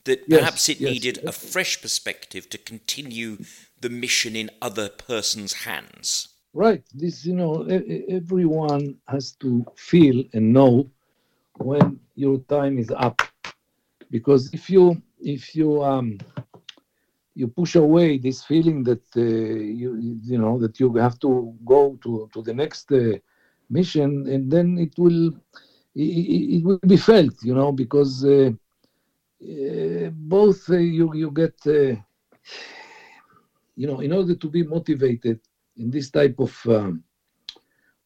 A: that
B: Yes,
A: perhaps it
B: yes,
A: needed a fresh perspective to continue the mission in other person's hands.
B: Right. This, you know, everyone has to feel and know when your time is up, because if you if you um you push away this feeling that uh, you you know that you have to go to to the next uh, mission, and then it will it, it will be felt, you know, because uh, uh, both uh, you you get. Uh, you know, in order to be motivated in this type of um,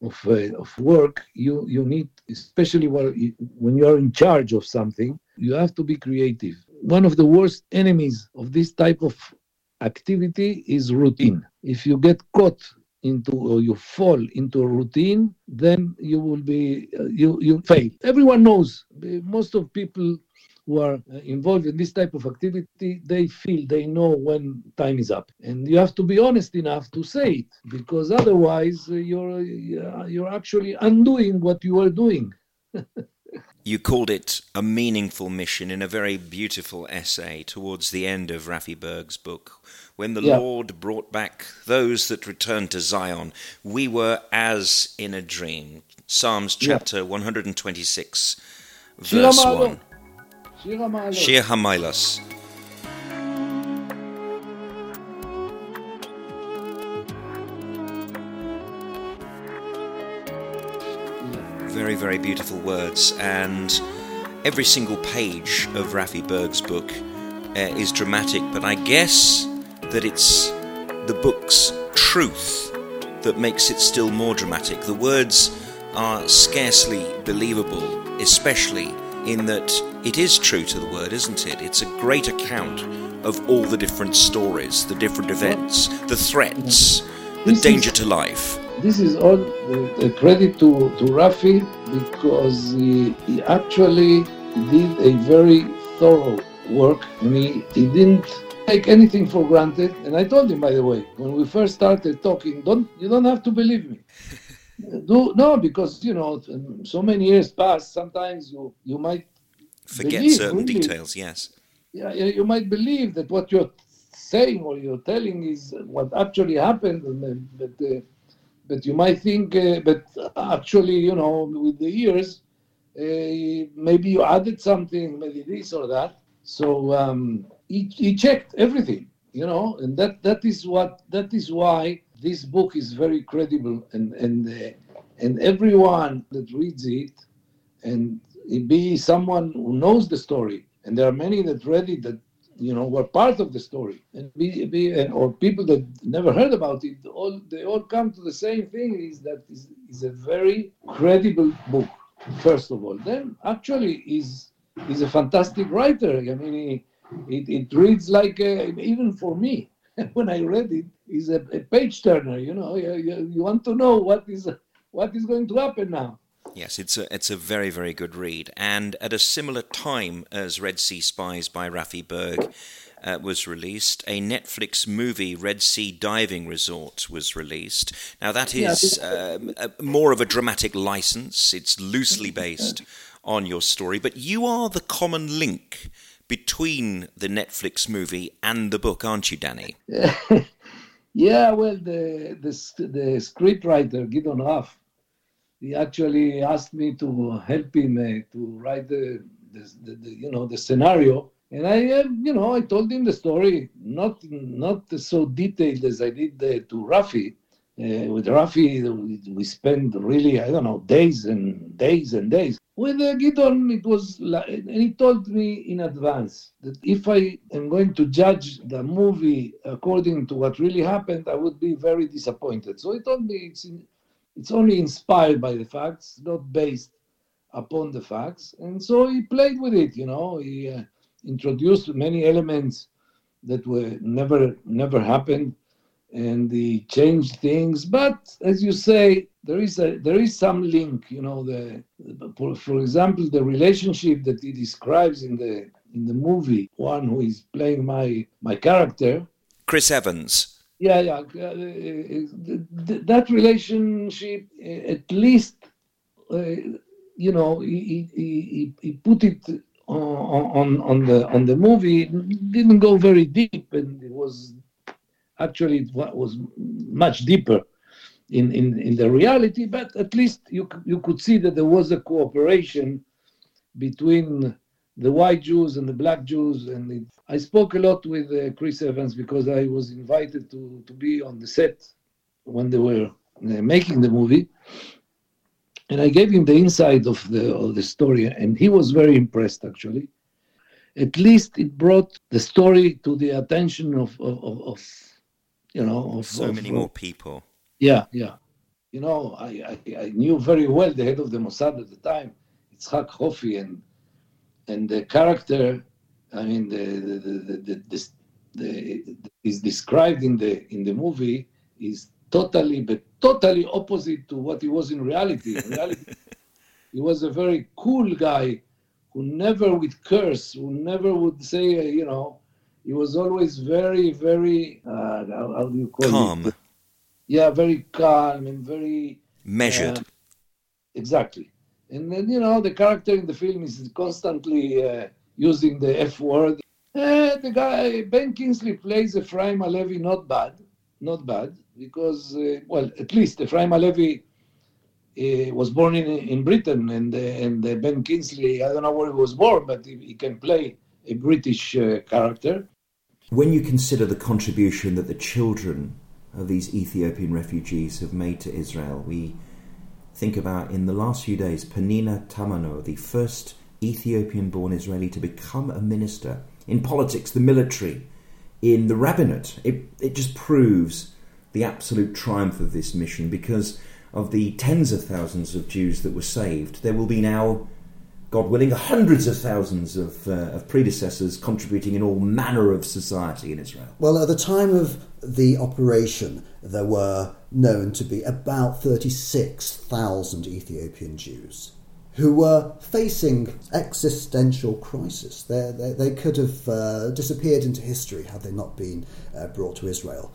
B: of uh, of work, you you need, especially you, when you are in charge of something, you have to be creative. One of the worst enemies of this type of activity is routine. If you get caught into or you fall into a routine, then you will be uh, you you fail. Everyone knows. uh, Most of people who are uh, involved in this type of activity, they feel they know when time is up, and you have to be honest enough to say it, because otherwise uh, you're uh, you're actually undoing what you are doing.
A: You called it a meaningful mission in a very beautiful essay towards the end of Raffi Berg's book. When the
B: Yeah.
A: Lord brought back those that returned to Zion, we were as in a dream. Psalms
B: Yeah.
A: chapter 126, verse
B: HaMa'alot.
A: 1.
B: Shir
A: Hamailas. Very, very beautiful words, and every single page of Raffi Berg's book uh, is dramatic, but I guess that it's the book's truth that makes it still more dramatic. The words are scarcely believable, especially in that it is true to the word, isn't it? It's a great account of all the different stories, the different events, the threats, the
B: This
A: danger
B: is-
A: to life.
B: This is all the, the credit to, to Raffi because he, he actually did a very thorough work and he, he didn't take anything for granted. And I told him, by the way, when we first started talking, don't you don't have to believe me. Do, no, because you know, so many years pass. Sometimes you you might
A: Forget
B: believe,
A: certain
B: really.
A: details, yes.
B: yeah, you you might believe that what you're saying or you're telling is what actually happened, and but uh, but you might think, uh, but actually, you know, with the years, uh, maybe you added something, maybe this or that. So um, he, he checked everything, you know, and that that is what that is why this book is very credible, and and uh, and everyone that reads it and it be someone who knows the story and there are many that read it that you know were part of the story and be, be and, or people that never heard about it all they all come to the same thing is that is, a very credible book first of all. Then actually is is a fantastic writer. I mean he, it, it reads like a, even for me when i read it is a, a page turner you know you, you, you want to know what is what is going to happen now.
A: Yes, it's a it's a very very good read, and at a similar time as Red Sea Spies by Raffi Berg uh, was released, a Netflix movie, Red Sea Diving Resort, was released. Now that is a, more of a dramatic license; it's loosely based on your story, but you are the common link between the Netflix movie and the book, aren't you, Dani?
B: yeah, well, the the the scriptwriter Gideon Raff, he actually asked me to help him uh, to write the, the, the, the you know the scenario, and I uh, you know I told him the story, not not so detailed as I did uh, to Raffi. Uh, with Raffi, we, we spent really I don't know days and days and days. With uh, Gideon, it was like, and he told me in advance that if I am going to judge the movie according to what really happened, I would be very disappointed. So he told me it's in, it's only inspired by the facts, not based upon the facts. And so he played with it, you know. He uh, introduced many elements that were never never happened, and he changed things. But as you say, there is a there is some link, you know. The for, for example, the relationship that he describes in the in the movie, one who is playing my my character,
A: Chris Evans.
B: yeah, yeah. Uh, th- that relationship, uh, at least, uh, you know, he, he, he, he put it on, on on the on the movie. It didn't go very deep, and it was actually it was much deeper in, in, in the reality. But at least you you could see that there was a cooperation between the white Jews and the black Jews. And it, I spoke a lot with uh, Chris Evans because I was invited to, to be on the set when they were uh, making the movie. And I gave him the inside of the, of the story, and he was very impressed actually. At least it brought the story to the attention of, of, of you know, of
A: So
B: of-
A: many more people.
B: yeah, yeah. You know, I, I, I knew very well the head of the Mossad at the time, Yitzhak Hofi, and and the character, I mean, the the the, the, the, the, is described in the in the movie is totally but totally opposite to what he was in reality. In reality, he was a very cool guy who never would curse, who never would say, uh, you know, he was always very, very, uh, how, how do you call
A: Calm.
B: it? Yeah, very calm and very
A: Measured.
B: uh, exactly. And then you know the character in the film is constantly uh, using the F word. Uh, the guy Ben Kingsley plays Ephraim Halevi not bad, not bad because uh, well at least Ephraim Halevi uh, was born in in Britain and and Ben Kingsley I don't know where he was born but he, he can play a British uh, character.
E: When you consider the contribution that the children of these Ethiopian refugees have made to Israel, we think about in the last few days Panina Tamano, the first Ethiopian born Israeli to become a minister in politics, the military, in the rabbinate. It, it just proves the absolute triumph of this mission because of the tens of thousands of Jews that were saved. There will be now God willing, hundreds of thousands of, uh, of predecessors contributing in all manner of society in Israel.
D: Well, at the time of the operation, there were known to be about 36,000 Ethiopian Jews who were facing existential crisis. They, they, they could have uh, disappeared into history had they not been uh, brought to Israel.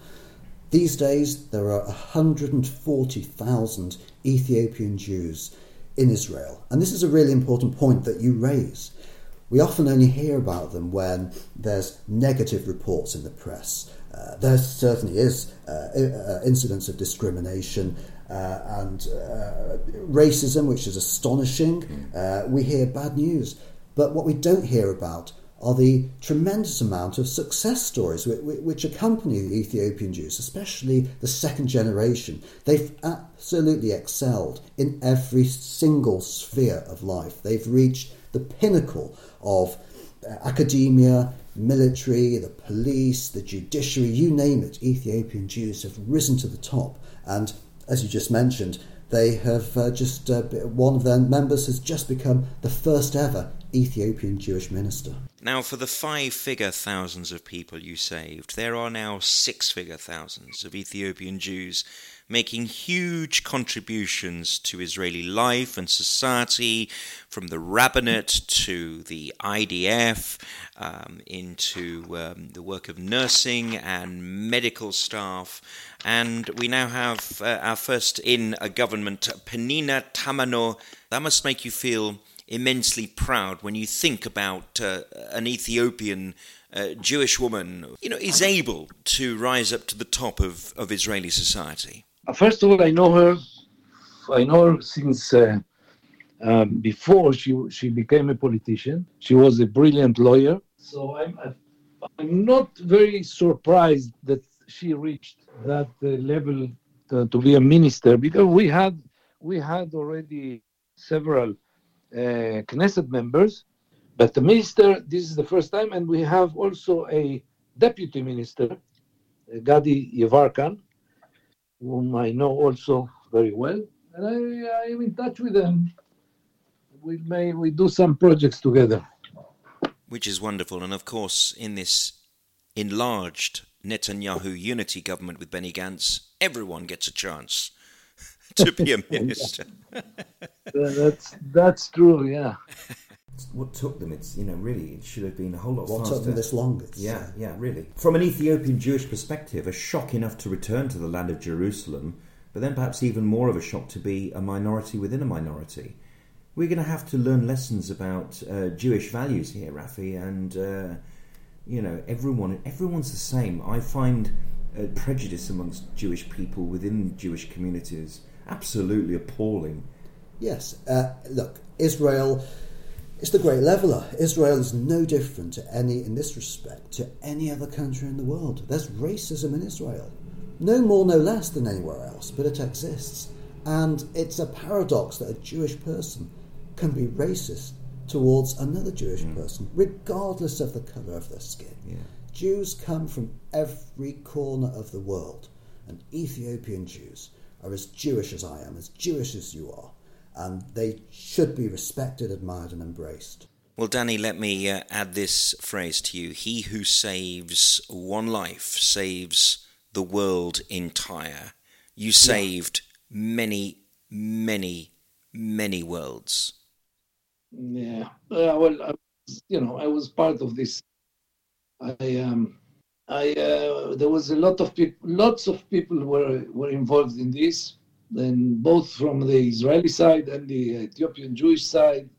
D: These days, there are 140,000 Ethiopian Jews in Israel. And this is a really important point that you raise. We often only hear about them when there's negative reports in the press. Uh, there certainly is uh, uh, incidents of discrimination uh, and uh, racism, which is astonishing. Uh, we hear bad news. But what we don't hear about are the tremendous amount of success stories which, accompany the Ethiopian Jews, especially the second generation. They've absolutely excelled in every single sphere of life. They've reached the pinnacle of uh, academia, military, the police, the judiciary, you name it. Ethiopian Jews have risen to the top. And as you just mentioned, they have uh, just, uh, one of their members has just become the first ever Ethiopian Jewish minister.
A: Now, for the five figure thousands of people you saved, there are now six figure thousands of Ethiopian Jews making huge contributions to Israeli life and society, from the rabbinate to the IDF, um, into um, the work of nursing and medical staff. And we now have uh, our first in a government, Penina Tamano. That must make you feel immensely proud when you think about uh, an Ethiopian uh, Jewish woman, you know, is able to rise up to the top of, of Israeli society?
B: Uh, first of all, I know her. I know her since uh, um, before she she became a politician. She was a brilliant lawyer. So I'm I'm not very surprised that she reached that uh, level to, to, be a minister because we had we had already several uh, Knesset members, but the minister this is the first time, and we have also a deputy minister, uh, Gadi Yevarkan, whom I know also very well, and I, am in touch with them. We may we do some projects together,
A: which is wonderful. And of course, in this enlarged Netanyahu unity government with Benny Gantz, everyone gets a chance to be a minister.
B: that's that's true. Yeah
E: what took them. It's you know really it should have been a whole lot
D: what
E: faster.
D: took them this long?
E: Yeah, yeah, really. From an Ethiopian Jewish perspective, a shock enough to return to the land of Jerusalem, but then perhaps even more of a shock to be a minority within a minority. We're going to have to learn lessons about uh, Jewish values here, Raffi, and uh, you know everyone. Everyone's the same. I find uh, prejudice amongst Jewish people within Jewish communities absolutely appalling.
D: Yes, uh, look, Israel it's the great leveller. Israel is no different to any, in this respect, to any other country in the world. There's racism in Israel. No more, no less than anywhere else, but it exists. And it's a paradox that a Jewish person can be racist towards another Jewish mm. person, regardless of the colour of their skin.
E: Yeah.
D: Jews come from every corner of the world, and Ethiopian Jews are as Jewish as I am, as Jewish as you are and they should be respected, admired, and embraced.
A: Well, Dani, let me uh, add this phrase to you. He who saves one life saves the world entire. You saved yeah. many, many, many worlds.
B: Yeah. Uh, well, I was, you know, I was part of this. I um, I uh, there was a lot of people, lots of people were were involved in this and both from the Israeli side and the Ethiopian Jewish side.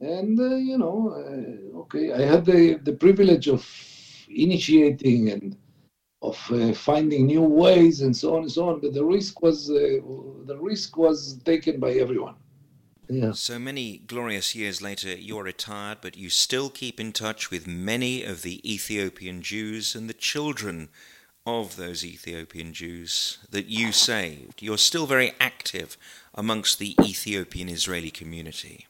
B: And, uh, you know, uh, okay, I had the, the privilege of initiating and of uh, finding new ways and so on and so on, but the risk was uh, the risk was taken by everyone. Yeah.
A: So many glorious years later, you're retired, but you still keep in touch with many of the Ethiopian Jews and the children of those Ethiopian Jews that you saved. You're still very active amongst the Ethiopian Israeli community.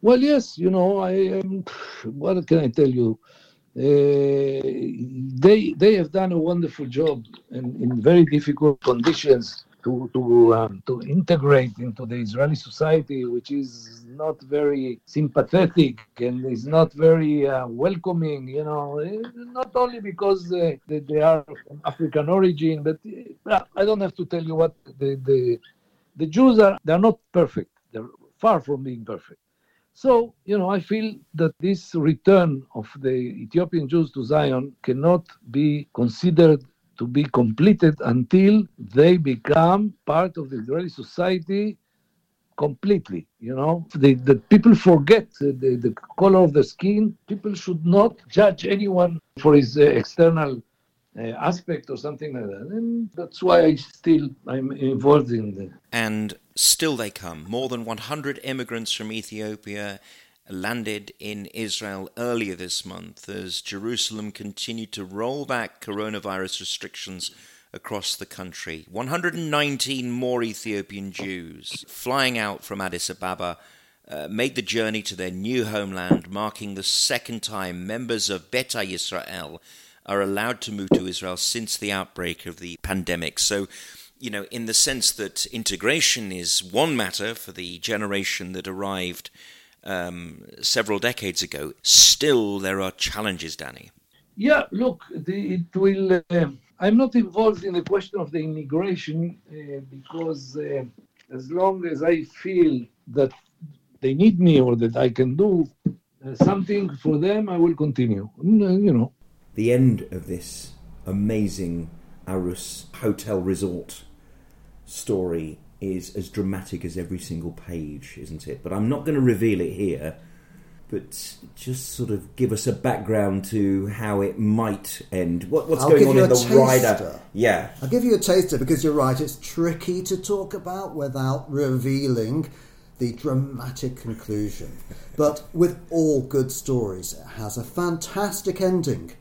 B: Well, yes, you know, I um, what can I tell you? Uh, they they have done a wonderful job in, in very difficult conditions to to um, to integrate into the Israeli society, which is not very sympathetic and is not very uh, welcoming. You know, eh, not only because uh, they, they are from African origin, but uh, I don't have to tell you what the the the Jews are. They are not perfect. They're far from being perfect. So, you know, I feel that this return of the Ethiopian Jews to Zion cannot be considered to be completed until they become part of the Israeli society completely. You know, the, the people forget the, the, color of the skin. People should not judge anyone for his uh, external uh, aspect or something like that. And that's why I still I'm involved in the.
A: And still they come. More than 100 immigrants from Ethiopia landed in Israel earlier this month as Jerusalem continued to roll back coronavirus restrictions across the country. 119 more Ethiopian Jews flying out from Addis Ababa uh, made the journey to their new homeland, marking the second time members of Beta Israel are allowed to move to Israel since the outbreak of the pandemic. So, you know, in the sense that integration is one matter for the generation that arrived um, several decades ago, still there are challenges, Dani.
B: Yeah, look, the, it will. Uh, I'm not involved in the question of the immigration uh, because uh, as long as I feel that they need me or that I can do uh, something for them, I will continue. Mm, you know.
E: The end of this amazing Arous hotel resort story is as dramatic as every single page, isn't it? But I'm not going to reveal it here. But just sort of give us a background to how it might end. What, what's
D: I'll
E: going on in the
D: taster.
E: rider? Yeah.
D: I'll give you a taster because you're right, it's tricky to talk about without revealing the dramatic conclusion. But with all good stories, it has a fantastic ending,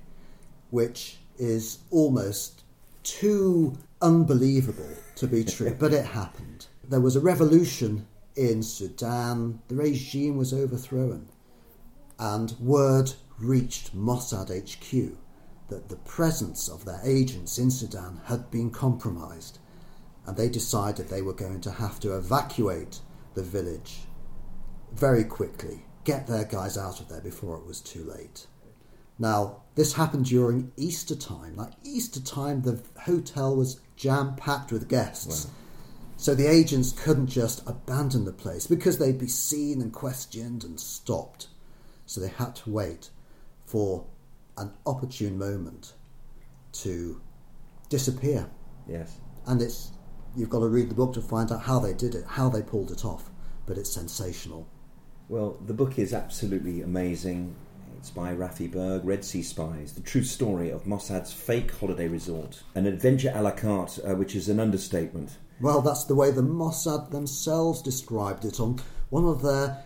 D: which is almost too unbelievable to be true, but it happened. There was a revolution in Sudan, the regime was overthrown, and word reached Mossad HQ that the presence of their agents in Sudan had been compromised, and they decided they were going to have to evacuate the village very quickly, get their guys out of there before it was too late. Now, this happened during Easter time. Like Easter time, the hotel was jam packed with guests. So the agents couldn't just abandon the place because they'd be seen and questioned and stopped. So they had to wait for an opportune moment to disappear.
E: Yes.
D: And it's you've got to read the book to find out how they did it, how they pulled it off. But it's sensational.
E: Well, the book is absolutely amazing. It's by Raffi Berg, Red Sea Spies, the true story of Mossad's fake holiday resort, an adventure a la carte, uh, which is an understatement.
D: Well, that's the way the Mossad themselves described it on one of their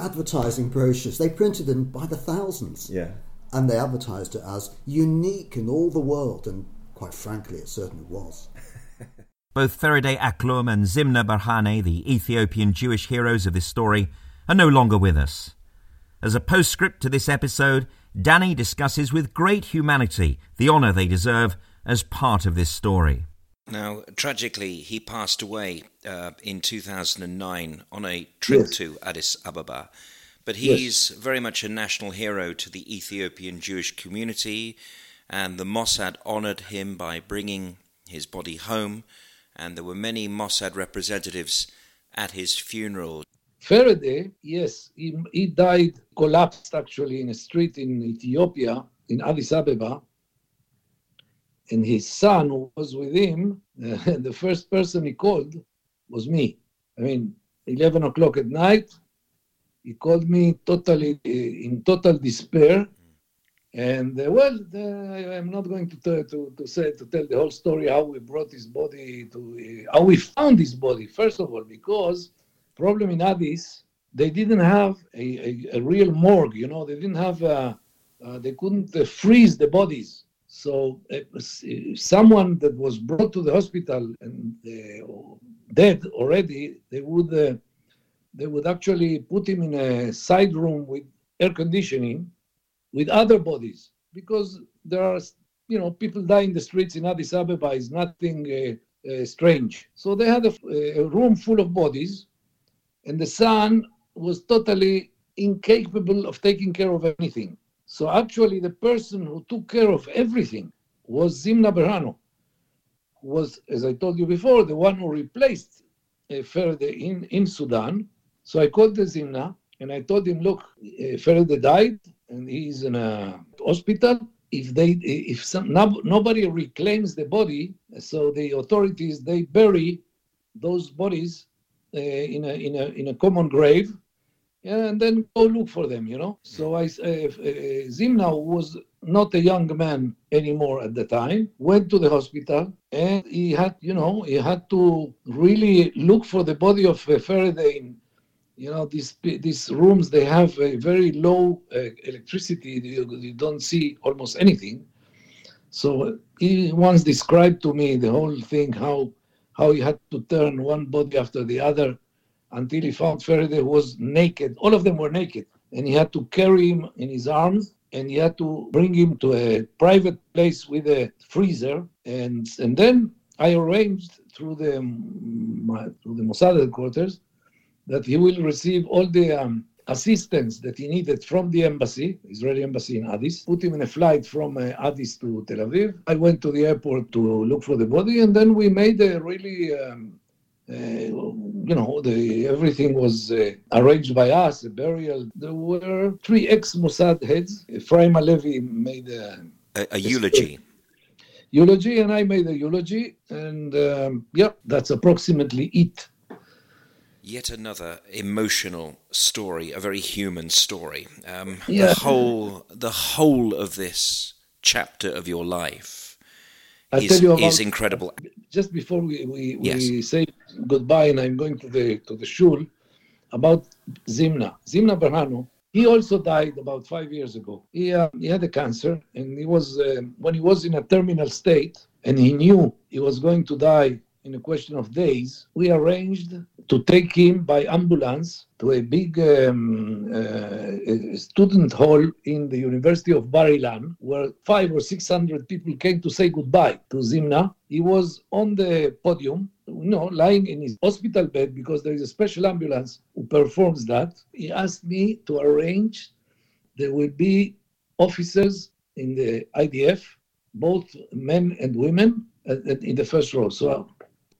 D: advertising brochures. They printed them by the thousands.
E: Yeah.
D: And they advertised it as unique in all the world, and quite frankly, it certainly was.
E: Both Ferede Aklum and Zimna Berhane, the Ethiopian Jewish heroes of this story, are no longer with us. As a postscript to this episode, Dani discusses with great humanity the honour they deserve as part of this story.
A: Now, tragically, he passed away uh, in 2009 on a trip
B: Yes.
A: to Addis Ababa. But
B: Yes.
A: he's very much a national hero to the Ethiopian Jewish community, and the Mossad honored him by bringing his body home, and there were many Mossad representatives at his funeral.
B: Ferede, yes, he, he died, collapsed actually in a street in Ethiopia, in Addis Ababa. And his son, who was with him, the first person he called was me. I mean, 11 o'clock at night, he called me totally uh, in total despair. And uh, well, the, I'm not going to, tell, to to say to tell the whole story how we brought his body to uh, how we found his body. First of all, because problem in Addis, they didn't have a, a, a real morgue. You know, they didn't have. Uh, uh, they couldn't uh, freeze the bodies. So uh, someone that was brought to the hospital and dead already, they would they would actually put him in a side room with air conditioning with other bodies because there are you know people die in the streets in Addis Ababa is nothing uh, uh, strange. So they had a, a room full of bodies, and the son was totally incapable of taking care of anything. So actually, the person who took care of everything was Zimna Berhane, who was, as I told you before, the one who replaced uh, Ferede in, in Sudan. So I called the Zimna and I told him, look, uh, Ferede died and he's in a hospital. If they, if some, no, nobody reclaims the body, so the authorities they bury those bodies uh, in a in a in a common grave, and then go look for them. You know. So I uh, uh, Zimna was not a young man anymore at the time. Went to the hospital, and he had you know he had to really look for the body of uh, Ferede. In, you know these these rooms they have a very low uh, electricity. You, you don't see almost anything. So he once described to me the whole thing how how he had to turn one body after the other until he found Ferede who was naked. All of them were naked. And he had to carry him in his arms and he had to bring him to a private place with a freezer. And, and then I arranged through the, through the Mossad headquarters that he will receive all the um, assistance that he needed from the embassy, Israeli embassy in Addis, put him in a flight from uh, Addis to Tel Aviv. I went to the airport to look for the body, and then we made a really, um, uh, you know, the, everything was uh, arranged by us, a burial. There were three ex-Mossad heads. Ephraim Halevi made a,
A: a, a eulogy.
B: Eulogy, and I made a eulogy, and um, yeah, that's approximately it
A: yet another emotional story, a very human story. Um,
B: yeah.
A: The whole, the whole of this chapter of your life
B: I'll
A: is,
B: you about,
A: is incredible.
B: Just before we, we,
A: Yes.
B: we say goodbye, and I'm going to the to the shul about Zimna. Zimna Berhane. He also died about five years ago. He, uh, he had a cancer, and he was uh, when he was in a terminal state, and he knew he was going to die in a question of days. We arranged to take him by ambulance to a big um, uh, student hall in the University of Bar Ilan, where five or six hundred people came to say goodbye to Zimna. He was on the podium, you know, lying in his hospital bed because there is a special ambulance who performs that. He asked me to arrange. There will be officers in the IDF, both men and women, uh, in the first row. So,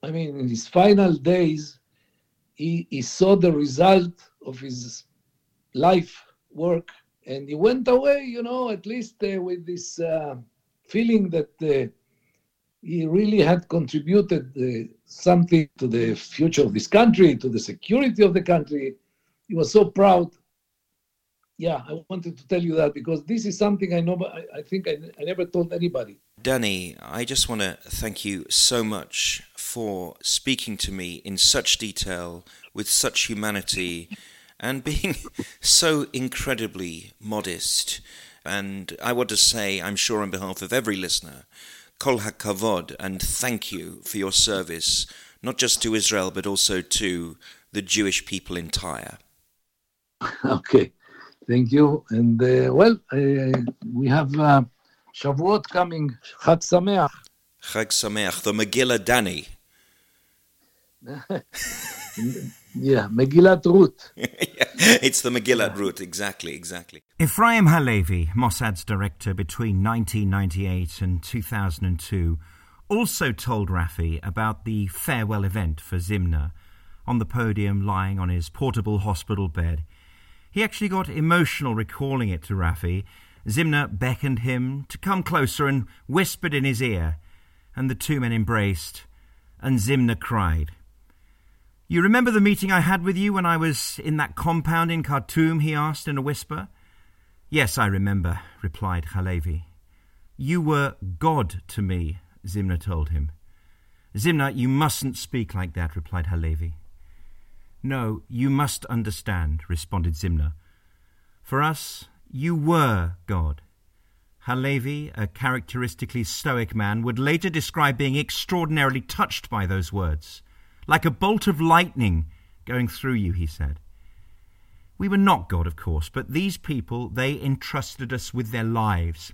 B: I mean, in his final days, he, he saw the result of his life work and he went away you know at least uh, with this uh, feeling that uh, he really had contributed uh, something to the future of this country to the security of the country. He was so proud. Yeah i wanted to tell you that because this is something i know i, I think I, I never told anybody.
A: Dani, I just want to thank you so much for speaking to me in such detail, with such humanity, and being so incredibly modest. And I want to say, I'm sure on behalf of every listener, Kol HaKavod, and thank you for your service, not just to Israel, but also to the Jewish people in Tyre.
B: okay thank you and uh, well uh, we have uh, Shavuot coming, Chag Sameach.
A: Chag Sameach, the Megillah Dani.
B: yeah, Megillat Ruth.
A: yeah, it's the Megillat Ruth, exactly, exactly.
E: Ephraim Halevi, Mossad's director between 1998 and 2002, also told Raffi about the farewell event for Zimna on the podium lying on his portable hospital bed. He actually got emotional recalling it to Raffi. Zimna beckoned him to come closer and whispered in his ear, and the two men embraced, and Zimna cried. You remember the meeting I had with you when I was in that compound in Khartoum? he asked in a whisper. Yes, I remember, replied Halevi. You were God to me, Zimna told him. Zimna, you mustn't speak like that, replied Halevi. No, you must understand, responded Zimna. For us, you were God. Halevi, a characteristically stoic man, would later describe being extraordinarily touched by those words. Like a bolt of lightning going through you, he said. We were not God, of course, but these people, they entrusted us with their lives.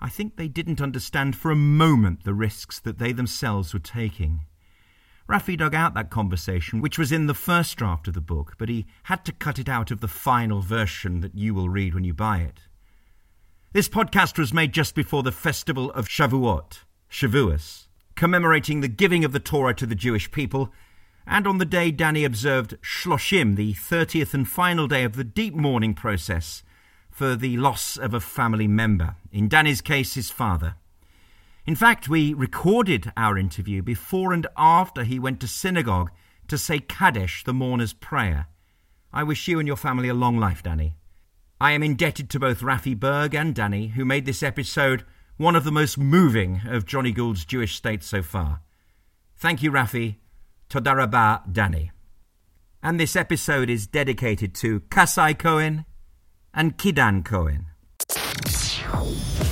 E: I think they didn't understand for a moment the risks that they themselves were taking.
A: Raffi dug out that conversation, which was in the first draft of the book, but he had to cut it out of the final version that you will read when you buy it. This podcast was made just before the festival of Shavuot, Shavuos, commemorating the giving of the Torah to the Jewish people, and on the day Dani observed Shloshim, the 30th and final day of the deep mourning process for the loss of a family member, in Dani's case, his father. In fact, we recorded our interview before and after he went to synagogue to say Kaddish, the mourner's prayer. I wish you and your family a long life, Dani. I am indebted to both Raffi Berg and Dani, who made this episode one of the most moving of Johnny Gould's Jewish state so far. Thank you, Raffi. Todarabah, Dani. And this episode is dedicated to Kasai Cohen and Kidan Cohen.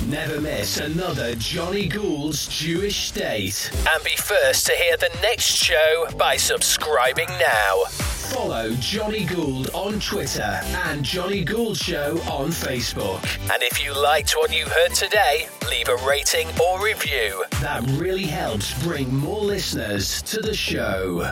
F: Never miss another Johnny Gould's Jewish State. And be first to hear the next show by subscribing now. Follow Johnny Gould on Twitter and Johnny Gould Show on Facebook. And if you liked what you heard today, leave a rating or review. That really helps bring more listeners to the show.